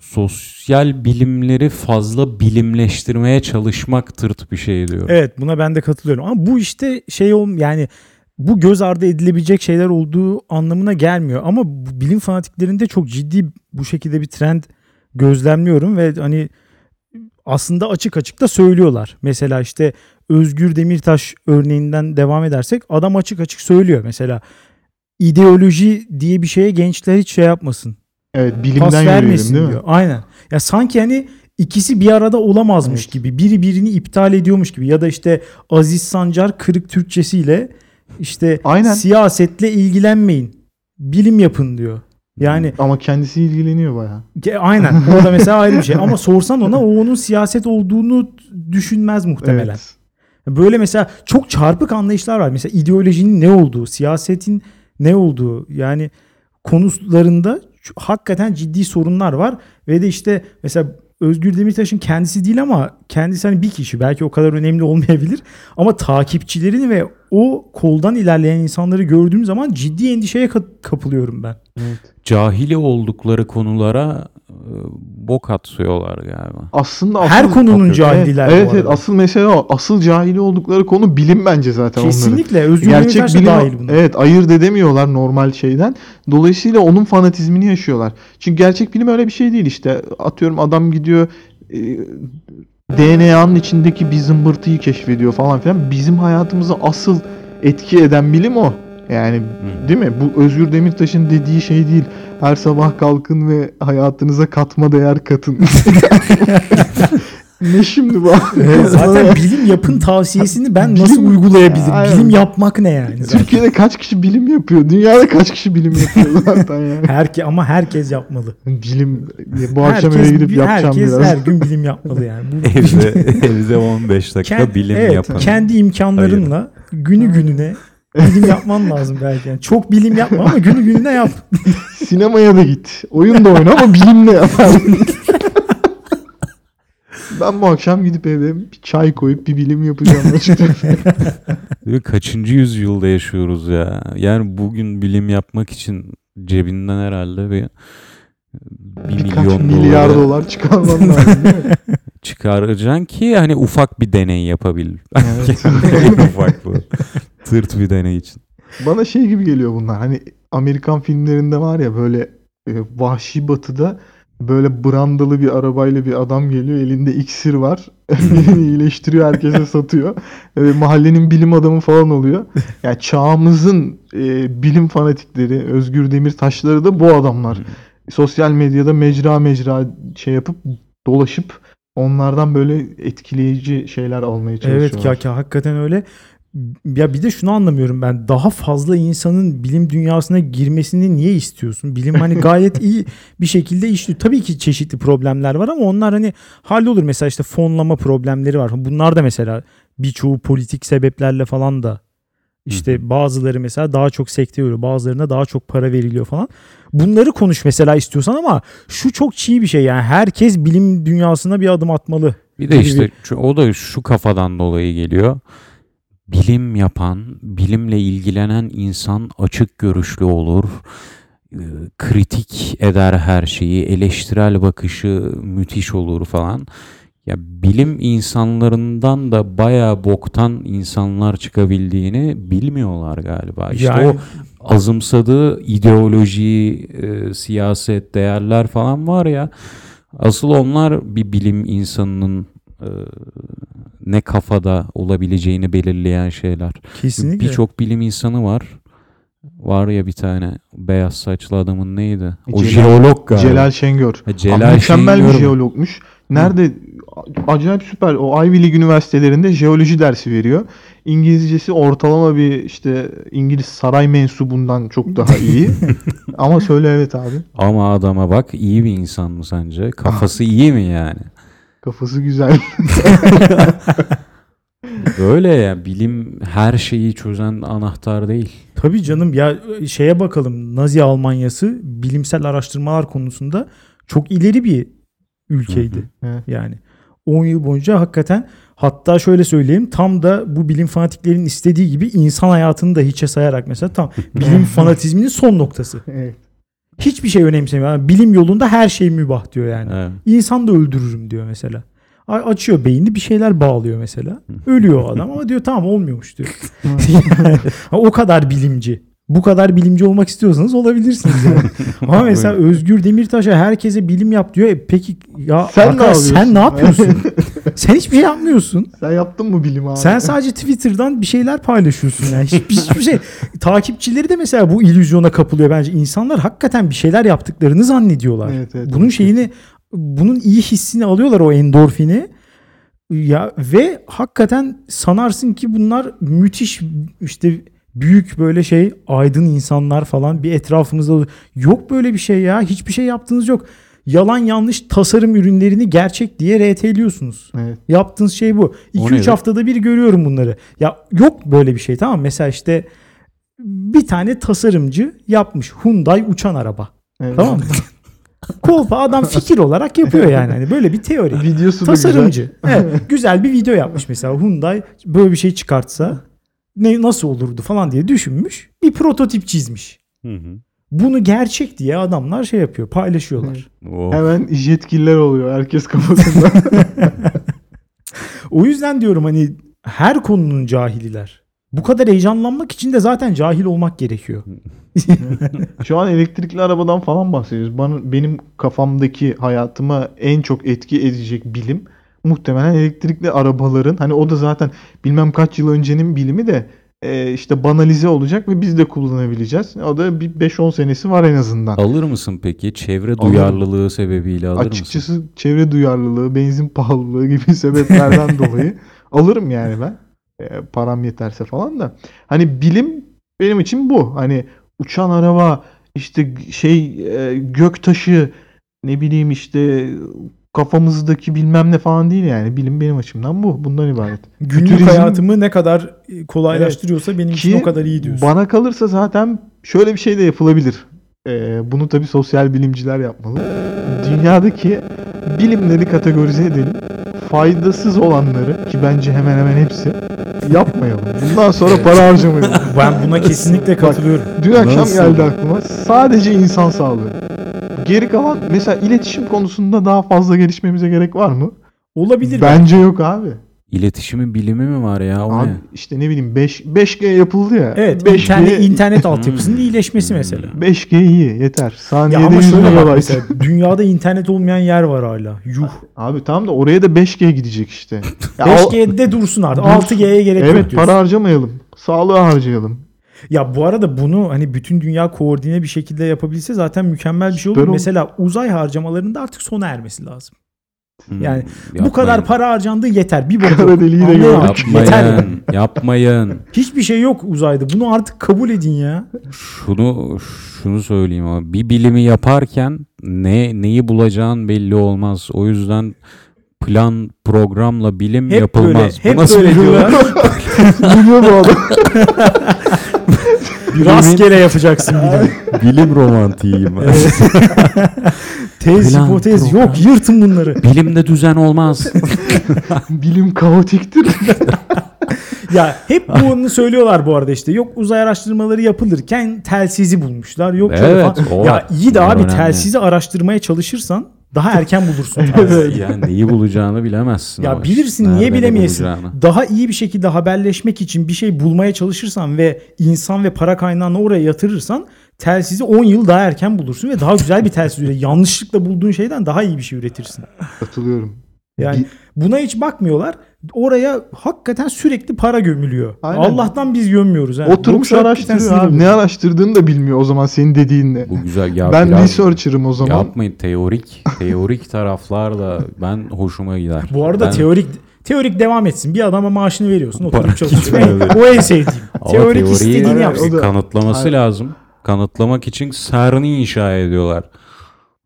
Sosyal bilimleri fazla bilimleştirmeye çalışmak tırt bir şey diyorum. Evet buna ben de katılıyorum. Ama bu işte şey ol yani bu göz ardı edilebilecek şeyler olduğu anlamına gelmiyor. Ama bilim fanatiklerinde çok ciddi bu şekilde bir trend gözlemliyorum ve hani aslında açık açık da söylüyorlar. Mesela işte Özgür Demirtaş örneğinden devam edersek adam açık açık söylüyor. Mesela ideoloji diye bir şeye gençler hiç şey yapmasın. Evet Pas bilimden yürüyelim vermesin değil mi? diyor. Aynen. Ya sanki hani ikisi bir arada olamazmış Evet. gibi. Biri birini iptal ediyormuş gibi. Ya da işte Aziz Sancar kırık Türkçesiyle işte Aynen. siyasetle ilgilenmeyin. Bilim yapın diyor. Yani Ama kendisi ilgileniyor bayağı. ge- aynen. *laughs* O da mesela ayrı bir şey. Ama sorsan ona o onun siyaset olduğunu düşünmez muhtemelen. Evet. Böyle mesela çok çarpık anlayışlar var. Mesela ideolojinin ne olduğu, siyasetin ne olduğu yani konularında hakikaten ciddi sorunlar var. Ve de işte mesela Özgür Demirtaş'ın kendisi değil ama kendisi hani bir kişi belki o kadar önemli olmayabilir. Ama takipçilerini ve o koldan ilerleyen insanları gördüğüm zaman ciddi endişeye ka- kapılıyorum ben. evet. Cahili oldukları konulara e, bok atıyorlar galiba. Aslında Her asıl- konunun Evet, cahililer bu Evet evet arada. asıl mesele o. Asıl cahili oldukları konu bilim bence zaten onların. Kesinlikle Özgür Gerçek bilim dahil buna. evet ayırt edemiyorlar normal şeyden. Dolayısıyla onun fanatizmini yaşıyorlar. Çünkü gerçek bilim öyle bir şey değil işte. Atıyorum adam gidiyor e, DNA'nın içindeki bir zımbırtıyı keşfediyor falan filan. Bizim hayatımıza asıl etki eden bilim o. Yani Hı. değil mi? Bu Özgür Demirtaş'ın dediği şey değil. Her sabah kalkın ve hayatınıza katma değer katın. *laughs* *laughs* ne şimdi bu? Evet, *laughs* Zaten bilim yapın tavsiyesini ben nasıl Bilim- uygulayabilirim? Aynen. Bilim yapmak ne yani? zaten? Türkiye'de kaç kişi bilim yapıyor? Dünyada kaç kişi bilim yapıyor zaten yani? *laughs* Herke ama herkes yapmalı. Bilim bu akşam herkes, eve gidip yapacağım herkes biraz. her gün bilim yapmalı yani. Bu, evde evde 15 dakika Kend- bilim evet, yapın. Kendi imkanlarınla günü gününe bilim yapman lazım belki. Yani çok bilim yapma ama günü gününe yap. *laughs* Sinemaya da git. Oyun da oyna ama bilimle yap. Ben bu akşam gidip eve bir çay koyup bir bilim yapacağım açıkçası. *laughs* Kaçıncı yüzyılda yaşıyoruz ya? Yani bugün bilim yapmak için cebinden herhalde bir bir Birkaç milyon milyar dolara dolar çıkarman lazım değil mi? *laughs* çıkaracaksın ki hani ufak bir deney yapabil. Evet. *laughs* ufak bu. Tırt bir deney için. Bana şey gibi geliyor bunlar. Hani Amerikan filmlerinde var ya böyle e, vahşi batıda böyle brandalı bir arabayla bir adam geliyor. Elinde iksir var. *laughs* Birini iyileştiriyor. Herkese satıyor. E, mahallenin bilim adamı falan oluyor. Yani çağımızın e, bilim fanatikleri, Özgür Demirtaşları da bu adamlar. Sosyal medyada mecra mecra şey yapıp dolaşıp onlardan böyle etkileyici şeyler almaya çalışıyorlar. Evet ya, ki hakikaten öyle. Ya bir de şunu anlamıyorum ben. Daha fazla insanın bilim dünyasına girmesini niye istiyorsun? Bilim hani *laughs* gayet iyi bir şekilde işliyor. Tabii ki çeşitli problemler var ama onlar hani hallolur. Mesela işte fonlama problemleri var. Bunlar da mesela birçoğu politik sebeplerle falan da işte bazıları mesela daha çok sekte veriyor. Bazılarına daha çok para veriliyor falan. Bunları konuş mesela istiyorsan ama şu çok çiğ bir şey yani. Herkes bilim dünyasına bir adım atmalı. Bir de işte o da şu kafadan dolayı geliyor. Bilim yapan, bilimle ilgilenen insan açık görüşlü olur. e, Kritik eder her şeyi, eleştirel bakışı müthiş olur falan. Ya bilim insanlarından da bayağı boktan insanlar çıkabildiğini bilmiyorlar galiba. İşte Yani- o azımsadığı ideoloji, e, siyaset, değerler falan var ya. Asıl onlar bir bilim insanının e, ne kafada olabileceğini belirleyen şeyler. Kesinlikle. Birçok bilim insanı var. Var ya bir tane beyaz saçlı adamın neydi? O Celal- jeolog galiba. Celal Şengör. Ha, Celal Abi mükemmel Şengör bir jeologmuş. Nerede acayip süper. O Ivy League üniversitelerinde jeoloji dersi veriyor. İngilizcesi ortalama bir işte İngiliz saray mensubundan çok daha iyi. *laughs* Ama söyle evet abi. Ama adama bak iyi bir insan mı sence? Kafası iyi mi yani? Kafası güzel. *laughs* Böyle ya bilim her şeyi çözen anahtar değil. Tabii canım ya şeye bakalım Nazi Almanyası bilimsel araştırmalar konusunda çok ileri bir ülkeydi. Yani 10 yıl boyunca hakikaten hatta şöyle söyleyeyim tam da bu bilim fanatiklerin istediği gibi insan hayatını da hiçe sayarak mesela tam *laughs* bilim fanatizminin son noktası. Evet. Hiçbir şey önemsemiyor. Yani bilim yolunda her şey mübah diyor yani. Evet. İnsan da öldürürüm diyor mesela. A- Açıyor beynini bir şeyler bağlıyor mesela. Ölüyor adam ama diyor tamam olmuyormuş diyor. *laughs* *laughs* O kadar bilimci. Bu kadar bilimci olmak istiyorsanız olabilirsiniz yani. *laughs* Ama mesela Özgür Demirtaş'a herkese bilim yap diyor. E peki ya Sen ne arkadaş sen ne yapıyorsun? *laughs* *laughs* sen hiçbir şey yapmıyorsun. Sen yaptın mı bilim abi? Sen sadece Twitter'dan bir şeyler paylaşıyorsun yani. Hiçbir, hiçbir şey. Takipçileri de mesela bu illüzyona kapılıyor bence. İnsanlar hakikaten bir şeyler yaptıklarını zannediyorlar. Evet, evet, bunun şeyini bunun iyi hissini alıyorlar o endorfini. Ya ve hakikaten sanarsın ki bunlar müthiş işte büyük böyle şey aydın insanlar falan bir etrafımızda yok böyle bir şey ya. Hiçbir şey yaptığınız yok. Yalan yanlış tasarım ürünlerini gerçek diye RT'liyorsunuz. Evet. Yaptığınız şey bu. O 2-3 nedir? haftada bir görüyorum bunları. Ya yok böyle bir şey tamam? Mesela işte bir tane tasarımcı yapmış Hyundai uçan araba. evet. Tamam mı? *laughs* Kolpa adam fikir olarak yapıyor yani. Hani böyle bir teori. Videosu da Tasarımcı. *laughs* Evet, güzel bir video yapmış mesela. Hyundai böyle bir şey çıkartsa ne nasıl olurdu falan diye düşünmüş. Bir prototip çizmiş. Hı hı. Bunu gerçek diye adamlar şey yapıyor, paylaşıyorlar. Oh. Hemen yetkililer oluyor herkes kafasında. *laughs* O yüzden diyorum hani her konunun cahililer. Bu kadar heyecanlanmak için de zaten cahil olmak gerekiyor. *laughs* Şu an elektrikli arabadan falan bahsediyoruz. Bana, benim kafamdaki hayatıma en çok etki edecek bilim muhtemelen elektrikli arabaların hani o da zaten bilmem kaç yıl öncenin bilimi de e, işte banalize olacak ve biz de kullanabileceğiz. O da bir 5-10 senesi var en azından. Alır mısın peki? Çevre Alırım. duyarlılığı sebebiyle alır mısın? Açıkçası çevre duyarlılığı, benzin pahalılığı gibi *laughs* sebeplerden dolayı alırım yani ben. E, param yeterse falan da. Hani bilim benim için bu. Hani uçan araba, işte şey e, göktaşı, ne bileyim işte kafamızdaki bilmem ne falan değil yani. Bilim benim açımdan bu. Bundan ibaret. Günlük Fütürizm- hayatımı ne kadar kolaylaştırıyorsa benim için o kadar iyi diyorsun. Bana kalırsa zaten şöyle bir şey de yapılabilir. Ee, bunu tabii sosyal bilimciler yapmalı. Dünyadaki bilimleri kategorize edelim. Faydasız olanları ki bence hemen hemen hepsi yapmayalım. Bundan sonra para harcamayalım. Ben buna kesinlikle katılıyorum. Dün akşam Nasıl? geldi aklıma. Sadece insan sağlığı. Geri kalan mesela iletişim konusunda daha fazla gelişmemize gerek var mı? Olabilir. Bence yok abi. İletişimin bilimi mi var ya? O Abi ne? işte ne bileyim 5 5G yapıldı ya. Evet, 5G internet, *laughs* internet altyapısının iyileşmesi mesela. 5G iyi yeter. Ya Saniyede ama 100 şöyle bak megabayt. mesela dünyada internet olmayan yer var hala. Yuh. Abi tamam da oraya da 5G gidecek işte. *laughs* Ya o- 5G'de dursun artık. 6G'ye gerek yok Evet diyorsun. para harcamayalım. Sağlığa harcayalım. Ya bu arada bunu hani bütün dünya koordine bir şekilde yapabilse zaten mükemmel bir şey olur. Mesela uzay harcamalarında artık sona ermesi lazım. Hmm, Yani bu yapmayın. kadar para harcandı yeter. Bir bok Kara *laughs* deliği de? Yeter. Yapmayın. *laughs* yapmayın. Hiçbir şey yok uzayda. Bunu artık kabul edin ya. Şunu şunu söyleyeyim ama bir bilimi yaparken ne neyi bulacağın belli olmaz. O yüzden plan programla bilim Hep yapılmaz. böyle, hep nasıl böyle bir- diyorlar. Biliyor bu adam. *laughs* Rastgele yapacaksın de. bilim romantiğiyim. *laughs* Tez, Plan, hipotez program. yok. Yırtın bunları. Bilimde düzen olmaz. *laughs* Bilim kaotiktir. Ya hep bunu söylüyorlar bu arada işte. Yok uzay araştırmaları yapılırken telsizi bulmuşlar. Yok Evet, falan. o Ya iyi de abi önemli. telsizi araştırmaya çalışırsan daha erken bulursun. *laughs* yani neyi bulacağını bilemezsin. Ya bilirsin nerede niye bilemeyesin. Daha iyi bir şekilde haberleşmek için bir şey bulmaya çalışırsan ve insan ve para kaynağını oraya yatırırsan telsizi 10 yıl daha erken bulursun ve daha güzel bir telsiz üret. *laughs* Yanlışlıkla bulduğun şeyden daha iyi bir şey üretirsin. Katılıyorum. Yani buna hiç bakmıyorlar. Oraya hakikaten sürekli para gömülüyor. Aynen. Allah'tan biz gömmüyoruz. ha. Oturmuş araştırıyor abi. Ne araştırdığını da bilmiyor o zaman senin dediğinle. Bu güzel ya ben biraz researcher'ım o zaman. yapmayın teorik teorik taraflar da ben hoşuma gider. Bu arada Ben- teorik teorik devam etsin. Bir adama maaşını veriyorsun. Oturup çalışıyor. o en sevdiğim. Teorik istediğini yapsın. kanıtlaması Aynen. lazım. Kanıtlamak için CERN'i inşa ediyorlar.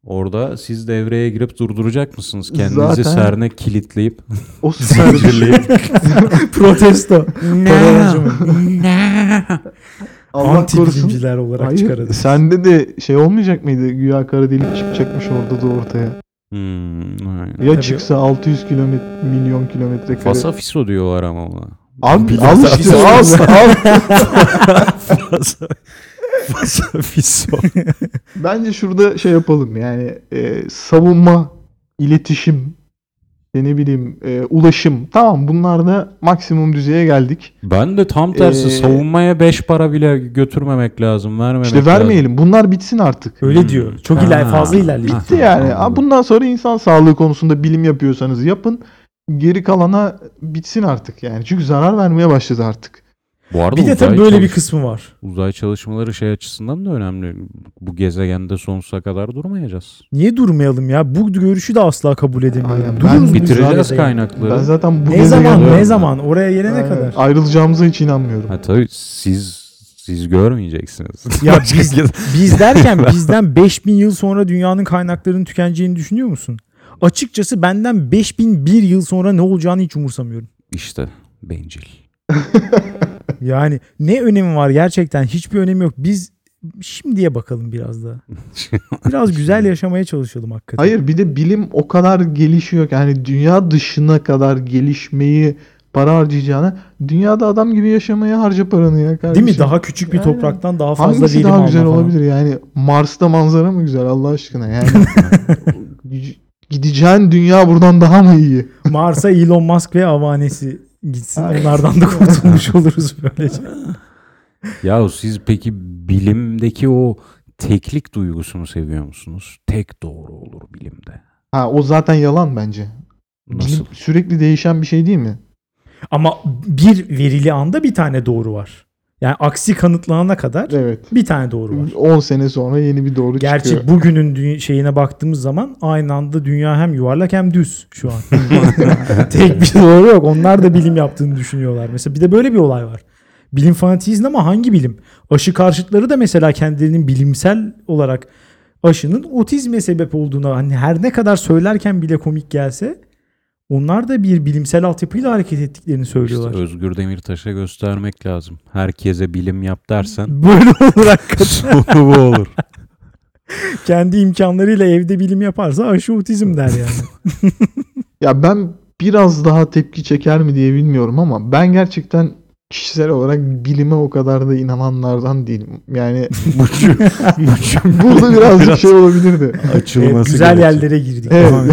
Orada siz devreye girip durduracak mısınız? Kendinizi Zaten- CERN'e kilitleyip *laughs* O *laughs* şey. *laughs* Protesto. Harcama. Allah Anti korusun. bilimciler olarak Hayır, çıkarılır. sende de şey olmayacak mıydı? Güya kara delik çıkacakmış orada da ortaya. Hmm, aynen. Ya Tabii. çıksa 600 kilometre milyon kilometre kare. Fasa fiso diyorlar ama ona. Abi al işte al, al. Fiso. *laughs* Bence şurada şey yapalım yani e, savunma, iletişim, işte ne bileyim e, ulaşım. Tamam bunlarda maksimum düzeye geldik. Ben de tam tersi Ee, savunmaya 5 para bile götürmemek lazım. Vermemek İşte lazım. vermeyelim. Bunlar bitsin artık. Öyle Hmm. diyor. Çok Ha. iler fazla ilerliyor. Ha. Bitti yani. Abi bundan sonra insan sağlığı konusunda bilim yapıyorsanız yapın. Geri kalana bitsin artık yani. Çünkü zarar vermeye başladı artık. Bu arada Bir de tabii böyle bir kısmı var. Uzay çalışmaları şey açısından da önemli. Bu gezegende sonsuza kadar durmayacağız. Niye durmayalım ya? Bu görüşü de asla kabul edemiyorum. Aynen. Dururuz Ben Bitireceğiz zaten. kaynakları. Ben zaten bu Ne zaman ne zaman oraya gelene Aynen. kadar. Ayrılacağımıza hiç inanmıyorum. Ha tabii siz siz görmeyeceksiniz. Ya *laughs* biz, biz derken *laughs* bizden 5000 yıl sonra dünyanın kaynaklarının tükeneceğini düşünüyor musun? Açıkçası benden 5001 yıl sonra ne olacağını hiç umursamıyorum. İşte bencil. *laughs* *laughs* Yani ne önemi var gerçekten hiçbir önemi yok. Biz şimdiye bakalım biraz da. *laughs* Biraz güzel yaşamaya çalışalım hakikaten. Hayır bir de bilim o kadar gelişiyor ki yani dünya dışına kadar gelişmeyi para harcayacağına dünyada adam gibi yaşamaya harca paranı ya kardeşim. Değil mi? Daha küçük bir Yani topraktan daha fazla Hangisi verim daha güzel falan. olabilir yani Mars'ta manzara mı güzel Allah aşkına yani *laughs* gideceğin dünya buradan daha mı iyi? Mars'a Elon Musk ve avanesi gitsin. Aynen. Onlardan da kurtulmuş *laughs* oluruz böylece. Ya siz peki bilimdeki o teklik duygusunu seviyor musunuz? Tek doğru olur bilimde. Ha o zaten yalan bence. Nasıl? Bilim sürekli değişen bir şey değil mi? Ama bir verili anda bir tane doğru var. Yani aksi kanıtlanana kadar Evet. bir tane doğru var. 10 sene sonra yeni bir doğru Gerçi çıkıyor. bugünün dü- şeyine baktığımız zaman aynı anda dünya hem yuvarlak hem düz şu an. *laughs* Tek bir doğru yok. Onlar da bilim yaptığını düşünüyorlar. Mesela bir de böyle bir olay var. Bilim fanatizmi ama hangi bilim? Aşı karşıtları da mesela kendilerinin bilimsel olarak aşının otizme sebep olduğunu hani her ne kadar söylerken bile komik gelse onlar da bir bilimsel altyapıyla hareket ettiklerini söylüyorlar. İşte Özgür Demirtaş'a göstermek lazım. Herkese bilim yap dersen *laughs* Böyle olur hakikaten. *laughs* sonu bu olur. *laughs* Kendi imkanlarıyla evde bilim yaparsa aşı otizm der yani. Ya ben biraz daha tepki çeker mi diye bilmiyorum ama ben gerçekten kişisel olarak bilime o kadar da inananlardan değilim. Yani burada birazcık şey olabilirdi. Açılması Evet, güzel gerekiyor. yerlere girdik. Evet.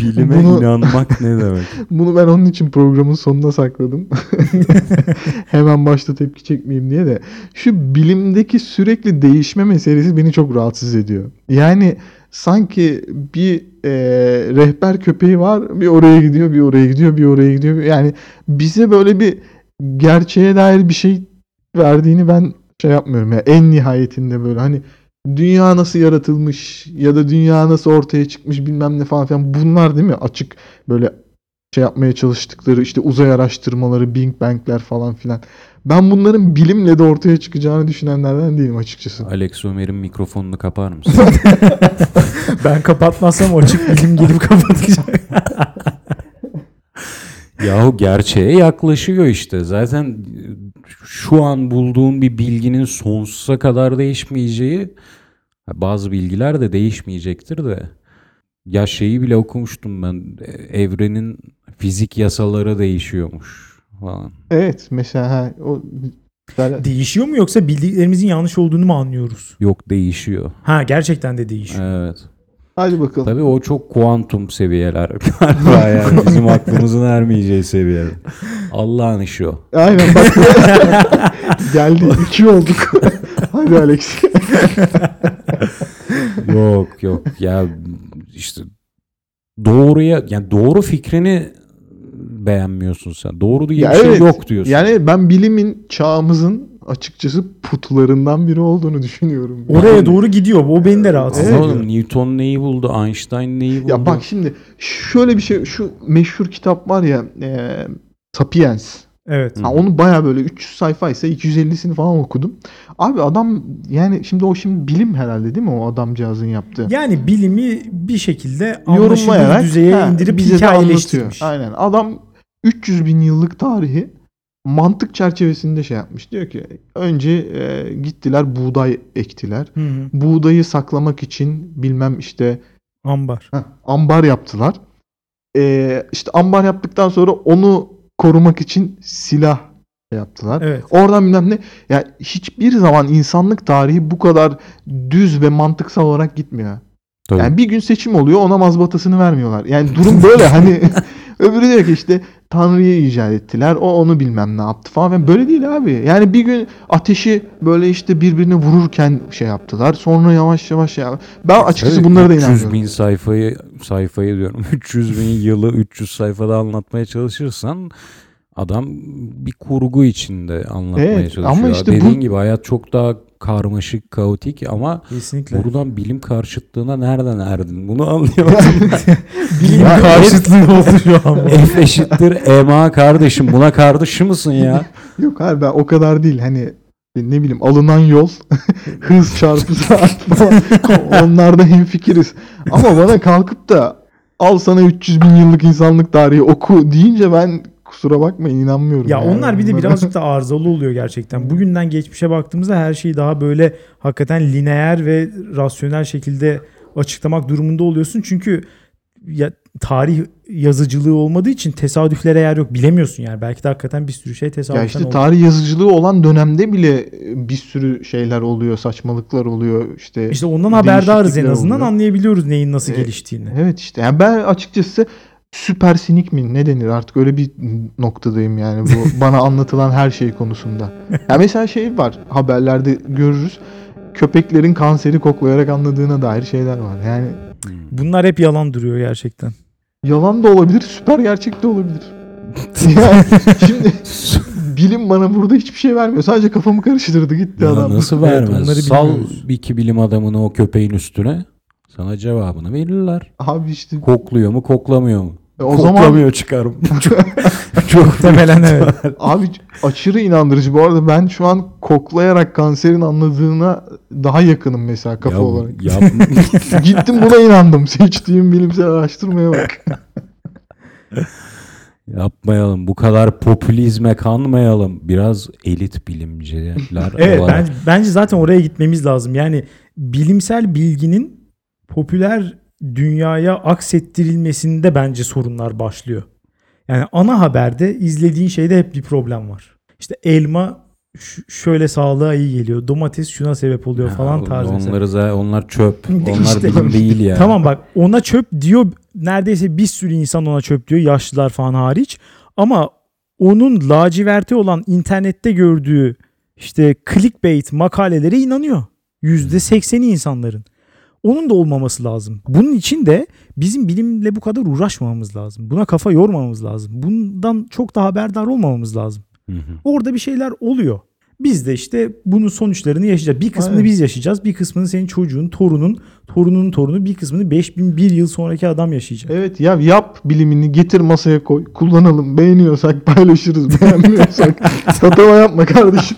Bilime Bunu- inanmak ne *laughs* demek? Bunu ben onun için programın sonuna sakladım. *laughs* Hemen başta tepki çekmeyeyim diye de. Şu bilimdeki sürekli değişme meselesi beni çok rahatsız ediyor. Yani sanki bir e, rehber köpeği var. Bir oraya gidiyor, bir oraya gidiyor, bir oraya gidiyor. Yani bize böyle bir gerçeğe dair bir şey verdiğini ben şey yapmıyorum. ya en nihayetinde böyle hani dünya nasıl yaratılmış ya da dünya nasıl ortaya çıkmış bilmem ne falan filan bunlar değil mi? Açık böyle şey yapmaya çalıştıkları işte uzay araştırmaları, Big Bang'ler falan filan. Ben bunların bilimle de ortaya çıkacağını düşünenlerden değilim açıkçası. Alex Ömer'in mikrofonunu kapar mısın? *laughs* Ben kapatmazsam açık bilim gelip kapatacak. *laughs* Yahu gerçeğe yaklaşıyor işte. Zaten şu an bulduğun bir bilginin sonsuza kadar değişmeyeceği bazı bilgiler de değişmeyecektir de. Ya şeyi bile okumuştum ben. Evrenin fizik yasaları değişiyormuş falan. Evet mesela ha, o Değişiyor mu yoksa bildiklerimizin yanlış olduğunu mu anlıyoruz? Yok değişiyor. Ha gerçekten de değişiyor. Evet. Hadi bakalım. Tabii o çok kuantum seviyeler *laughs* yani bizim aklımızın ermeyeceği seviyeler. Allah'ın işi o. Aynen bak. *laughs* Geldi. iki olduk. hadi Alex. Yok yok ya işte doğruya yani doğru fikrini beğenmiyorsun sen. Doğru diye Ya bir şey evet. yok diyorsun. Yani ben bilimin çağımızın açıkçası putlarından biri olduğunu düşünüyorum. Oraya Yani- doğru gidiyor. O beni de rahatsız Evet. ediyor. Oğlum Newton neyi buldu? Einstein neyi buldu? Ya bak şimdi şöyle bir şey şu meşhur kitap var ya e, Sapiens. Evet. Ha, onu baya böyle 300 sayfa ise 250'sini falan okudum. Abi adam yani şimdi o şimdi bilim herhalde değil mi o adamcağızın yaptığı? Yani bilimi bir şekilde anlaşılır Yorumlayarak düzeye ha, indirip bize hikayeleştirmiş. Aynen. Adam 300 bin yıllık tarihi mantık çerçevesinde şey yapmış. Diyor ki önce e, gittiler buğday ektiler. Hı hı. Buğdayı saklamak için bilmem işte Ambar. Heh, ambar yaptılar. Ee, işte ambar yaptıktan sonra onu korumak için silah yaptılar. Evet. Oradan bilmem ne. Ya hiçbir zaman insanlık tarihi bu kadar düz ve mantıksal olarak gitmiyor. Tabii. Yani bir gün seçim oluyor ona mazbatasını vermiyorlar. Yani durum böyle hani *laughs* öbürü diyor ki işte Tanrı'yı icat ettiler. O onu bilmem ne yaptı falan. Yani böyle değil abi. Yani bir gün ateşi böyle işte birbirine vururken şey yaptılar. Sonra yavaş yavaş şey yap- Ben açıkçası Evet, bunlara da 300 inanmıyorum. bin sayfayı sayfayı diyorum. *laughs* 300 bin yılı 300 sayfada anlatmaya çalışırsan adam bir kurgu içinde anlatmaya Evet, çalışıyor. ama işte Dediğin bu- gibi hayat çok daha karmaşık, kaotik ama Kesinlikle. buradan bilim karşıtlığına nereden erdin? Bunu anlayamadım. *laughs* Bilim Ya, karşıtlığı oldu şu an. F eşittir EMA kardeşim. Buna kardeşi mısın ya? Yok abi ben o kadar değil. Hani ne bileyim alınan yol, *laughs* hız çarpı saat falan onlarda hemfikiriz. Ama bana kalkıp da al sana 300 bin yıllık insanlık tarihi oku deyince ben kusura bakmayın inanmıyorum. Ya yani. onlar bir de birazcık da arızalı oluyor gerçekten. Bugünden geçmişe baktığımızda her şeyi daha böyle hakikaten lineer ve rasyonel şekilde açıklamak durumunda oluyorsun. Çünkü ya tarih yazıcılığı olmadığı için tesadüflere yer yok. Bilemiyorsun yani. Belki de hakikaten bir sürü şey tesadüfen Ya işte oldu. tarih yazıcılığı olan dönemde bile bir sürü şeyler oluyor, saçmalıklar oluyor. işte İşte ondan haberdarız en azından oluyor. anlayabiliyoruz neyin nasıl E, geliştiğini. Evet işte. Yani ben açıkçası süper sinik mi ne denir artık öyle bir noktadayım yani bu *laughs* bana anlatılan her şey konusunda. Ya mesela şey var haberlerde görürüz. Köpeklerin kanseri koklayarak anladığına dair şeyler var. Yani Bunlar hep yalan duruyor gerçekten. yalan da olabilir, süper gerçek de olabilir. yani *laughs* şimdi bilim bana burada hiçbir şey vermiyor. Sadece kafamı karıştırdı gitti Ya adam. nasıl Evet, vermez? onları Sal bilmiyoruz. bir iki bilim adamını o köpeğin üstüne. Sana cevabını verirler. Abi işte Kokluyor mu koklamıyor mu? O zaman Koklamıyor çıkarım. *laughs* çok, çok Muhtemelen evet. Abi aşırı inandırıcı. Bu arada ben şu an koklayarak kanserin anladığına daha yakınım mesela kafa Ya- olarak. yap- *laughs* Gittim buna inandım. *laughs* Seçtiğim bilimsel araştırmaya bak. yapmayalım. Bu kadar popülizme kanmayalım. Biraz elit bilimciler Evet olarak. bence zaten oraya gitmemiz lazım. Yani bilimsel bilginin popüler dünyaya aksettirilmesinde bence sorunlar başlıyor. Yani ana haberde izlediğin şeyde hep bir problem var. İşte elma şöyle sağlığa iyi geliyor. Domates şuna sebep oluyor Ya, falan tarzı. Onları za- onlar çöp. *laughs* Onlar İşte- bilim değil ya. Tamam bak ona çöp diyor. Neredeyse bir sürü insan ona çöp diyor. Yaşlılar falan hariç. Ama onun laciverti olan internette gördüğü işte clickbait makalelere inanıyor. Yüzde sekseni insanların. Onun da olmaması lazım. Bunun için de bizim bilimle bu kadar uğraşmamamız lazım. Buna kafa yormamamız lazım. Bundan çok da haberdar olmamamız lazım. Hı hı. Orada bir şeyler oluyor. Biz de işte bunun sonuçlarını yaşayacağız. Bir kısmını Aynen. biz yaşayacağız. Bir kısmını senin çocuğun, torunun, torunun torunu, bir kısmını 5001 yıl sonraki adam yaşayacak. Evet ya yap bilimini getir masaya koy. Kullanalım. Beğeniyorsak paylaşırız. Beğenmiyorsak *laughs* tatava yapma kardeşim.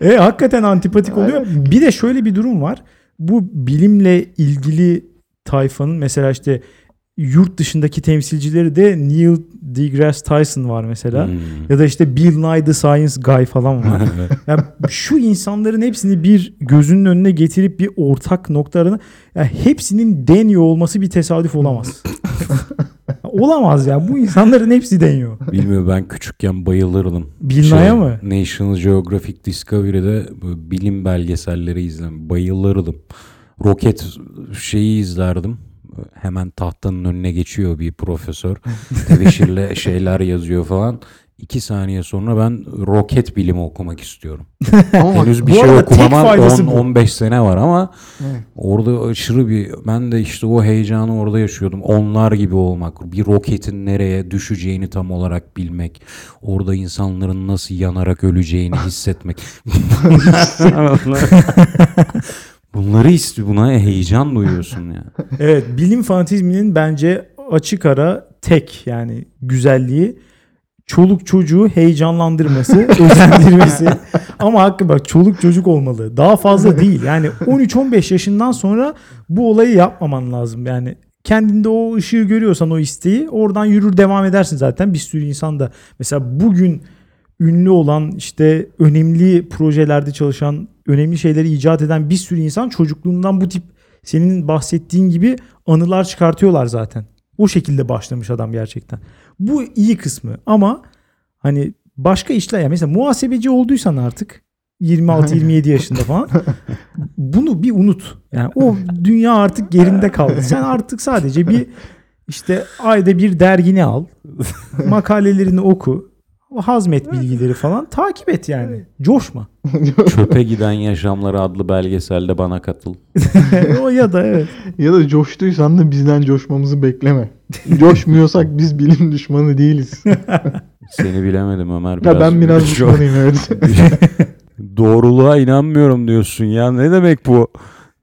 E, hakikaten antipatik oluyor. Bir de şöyle bir durum var. Bu bilimle ilgili tayfanın mesela işte yurt dışındaki temsilcileri de Neil deGrasse Tyson var mesela. Hmm. Ya da işte Bill Nye the Science Guy falan var. *laughs* yani şu insanların hepsini bir gözünün önüne getirip bir ortak noktalarını yani hepsinin deniyor olması bir tesadüf olamaz. *laughs* olamaz ya. Bu insanların hepsi deniyor. Bilmiyorum ben küçükken bayılırdım. Bill Şey, mı? National Geographic Discovery'de bilim belgeselleri izledim. Bayılırdım. Roket şeyi izlerdim. Hemen tahtanın önüne geçiyor bir profesör. *laughs* Tebeşirle şeyler yazıyor falan. İki saniye sonra ben roket bilimi okumak istiyorum. *laughs* Henüz bir şey okumama faydası bu. 10-15 sene var ama evet. orada aşırı bir ben de işte o heyecanı orada yaşıyordum. Onlar gibi olmak, bir roketin nereye düşeceğini tam olarak bilmek, orada insanların nasıl yanarak öleceğini *laughs* hissetmek. *laughs* Bunları istiyor, buna heyecan duyuyorsun ya. Evet bilim fanatizminin bence açık ara tek yani güzelliği çoluk çocuğu heyecanlandırması, *laughs* özendirmesi. Ama hakkı bak çoluk çocuk olmalı. Daha fazla değil. Yani 13-15 yaşından sonra bu olayı yapmaman lazım. Yani kendinde o ışığı görüyorsan o isteği oradan yürür devam edersin zaten. Bir sürü insan da mesela bugün ünlü olan işte önemli projelerde çalışan önemli şeyleri icat eden bir sürü insan çocukluğundan bu tip senin bahsettiğin gibi anılar çıkartıyorlar zaten. O şekilde başlamış adam gerçekten. Bu iyi kısmı ama hani başka işler ya mesela muhasebeci olduysan artık 26-27 *laughs* yaşında falan bunu bir unut. Yani o dünya artık gerinde kaldı. Sen artık sadece bir işte ayda bir dergini al. *laughs* Makalelerini oku. Hazmet bilgileri falan takip et yani. Coşma. *laughs* Çöpe giden yaşamları adlı belgeselde bana katıl. *laughs* o ya da evet. Ya da coştuysan da bizden coşmamızı bekleme. Coşmuyorsak biz bilim düşmanı değiliz. *laughs* Seni bilemedim Ömer. Biraz ya ben biraz düşmanıyım evet. Doğruluğa inanmıyorum diyorsun ya. Ne demek bu?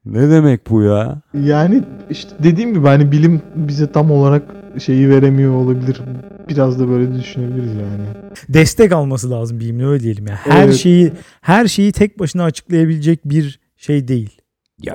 Ne demek bu ya? Yani işte dediğim gibi hani bilim bize tam olarak şeyi veremiyor olabilir. Biraz da böyle düşünebiliriz yani. Destek alması lazım bilimin öyle diyelim ya. Her Evet. şeyi her şeyi tek başına açıklayabilecek bir şey değil. Ya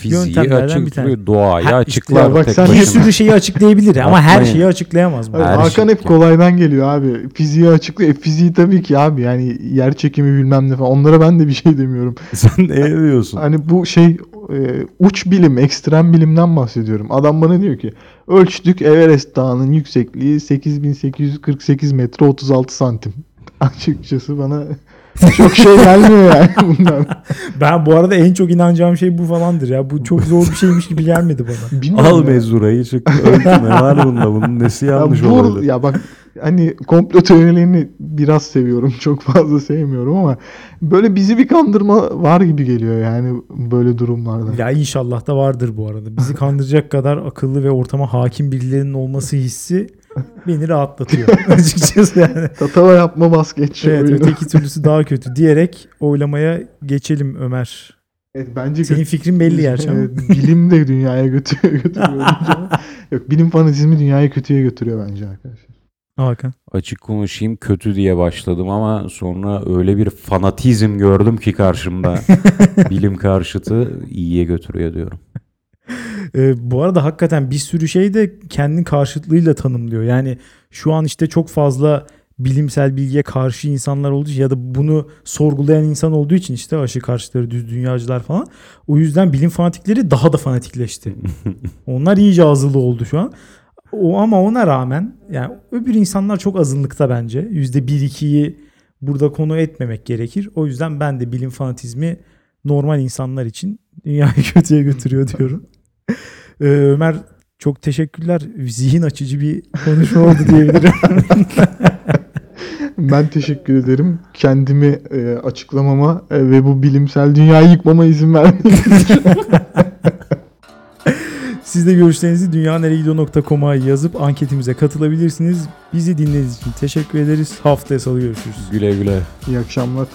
fiziği Yöntemlerden bir tane. açıklıyor, doğayı Ha, açıklar işte bak tek sen Bir Başına. başına. sürü şeyi açıklayabilir ama her şeyi açıklayamaz mı? Hayır, Her Hakan şey- hep kolaydan geliyor abi. Fiziği açıklıyor. E, fiziği tabii ki abi yani yer çekimi bilmem ne falan. Onlara ben de bir şey demiyorum. *laughs* Sen ne diyorsun? Hani bu şey e, uç bilim, ekstrem bilimden bahsediyorum. Adam bana diyor ki ölçtük Everest Dağı'nın yüksekliği 8848 metre 36 santim. *laughs* Açıkçası bana çok şey gelmiyor yani *laughs* bundan. Ben bu arada en çok inanacağım şey bu falandır ya. Bu çok zor bir şeymiş gibi gelmedi bana. *laughs* Bilmiyorum Al ya. mezurayı çık ölçme var bunda. Bunun nesi yanlış ya, bu- olabilir? ya bak hani komplo teorilerini biraz seviyorum. *laughs* Çok fazla sevmiyorum ama böyle bizi bir kandırma var gibi geliyor yani böyle durumlarda. Ya inşallah da vardır bu arada. Bizi kandıracak kadar akıllı ve ortama hakim birilerinin olması hissi beni rahatlatıyor. *laughs* Açıkçası yani. Tatava yapma şu Evet oyunu. öteki türlüsü daha kötü diyerek oylamaya geçelim Ömer. Evet, bence Senin fikrin belli gerçi ama. Evet, bilim de dünyaya götürüyor. götürüyor. *laughs* Yok bilim fanatizmi dünyayı kötüye götürüyor bence arkadaşlar. Hakan. Açık konuşayım kötü diye başladım ama sonra öyle bir fanatizm gördüm ki karşımda. *laughs* Bilim karşıtı iyiye götürüyor diyorum. Ee, bu arada hakikaten bir sürü şey de kendi karşıtlığıyla tanımlıyor. Yani şu an işte çok fazla bilimsel bilgiye karşı insanlar olduğu için ya da bunu sorgulayan insan olduğu için işte aşı karşıtları, düz dünyacılar falan. O yüzden bilim fanatikleri daha da fanatikleşti. *laughs* Onlar iyice azılı oldu şu an. O ama ona rağmen yani öbür insanlar çok azınlıkta bence. %1-2'yi burada konu etmemek gerekir. O yüzden ben de bilim fanatizmi normal insanlar için dünyayı *laughs* kötüye götürüyor diyorum. Ee, Ömer çok teşekkürler. Zihin açıcı bir konuşma oldu diyebilirim. *laughs* Ben teşekkür ederim. Kendimi e, açıklamama e, ve bu bilimsel dünyayı yıkmama izin verdiğiniz için. *laughs* Siz de görüşlerinizi dünyaneregidiyor.com'a yazıp anketimize katılabilirsiniz. Bizi dinlediğiniz için teşekkür ederiz. Haftaya salı görüşürüz. Güle güle. İyi akşamlar.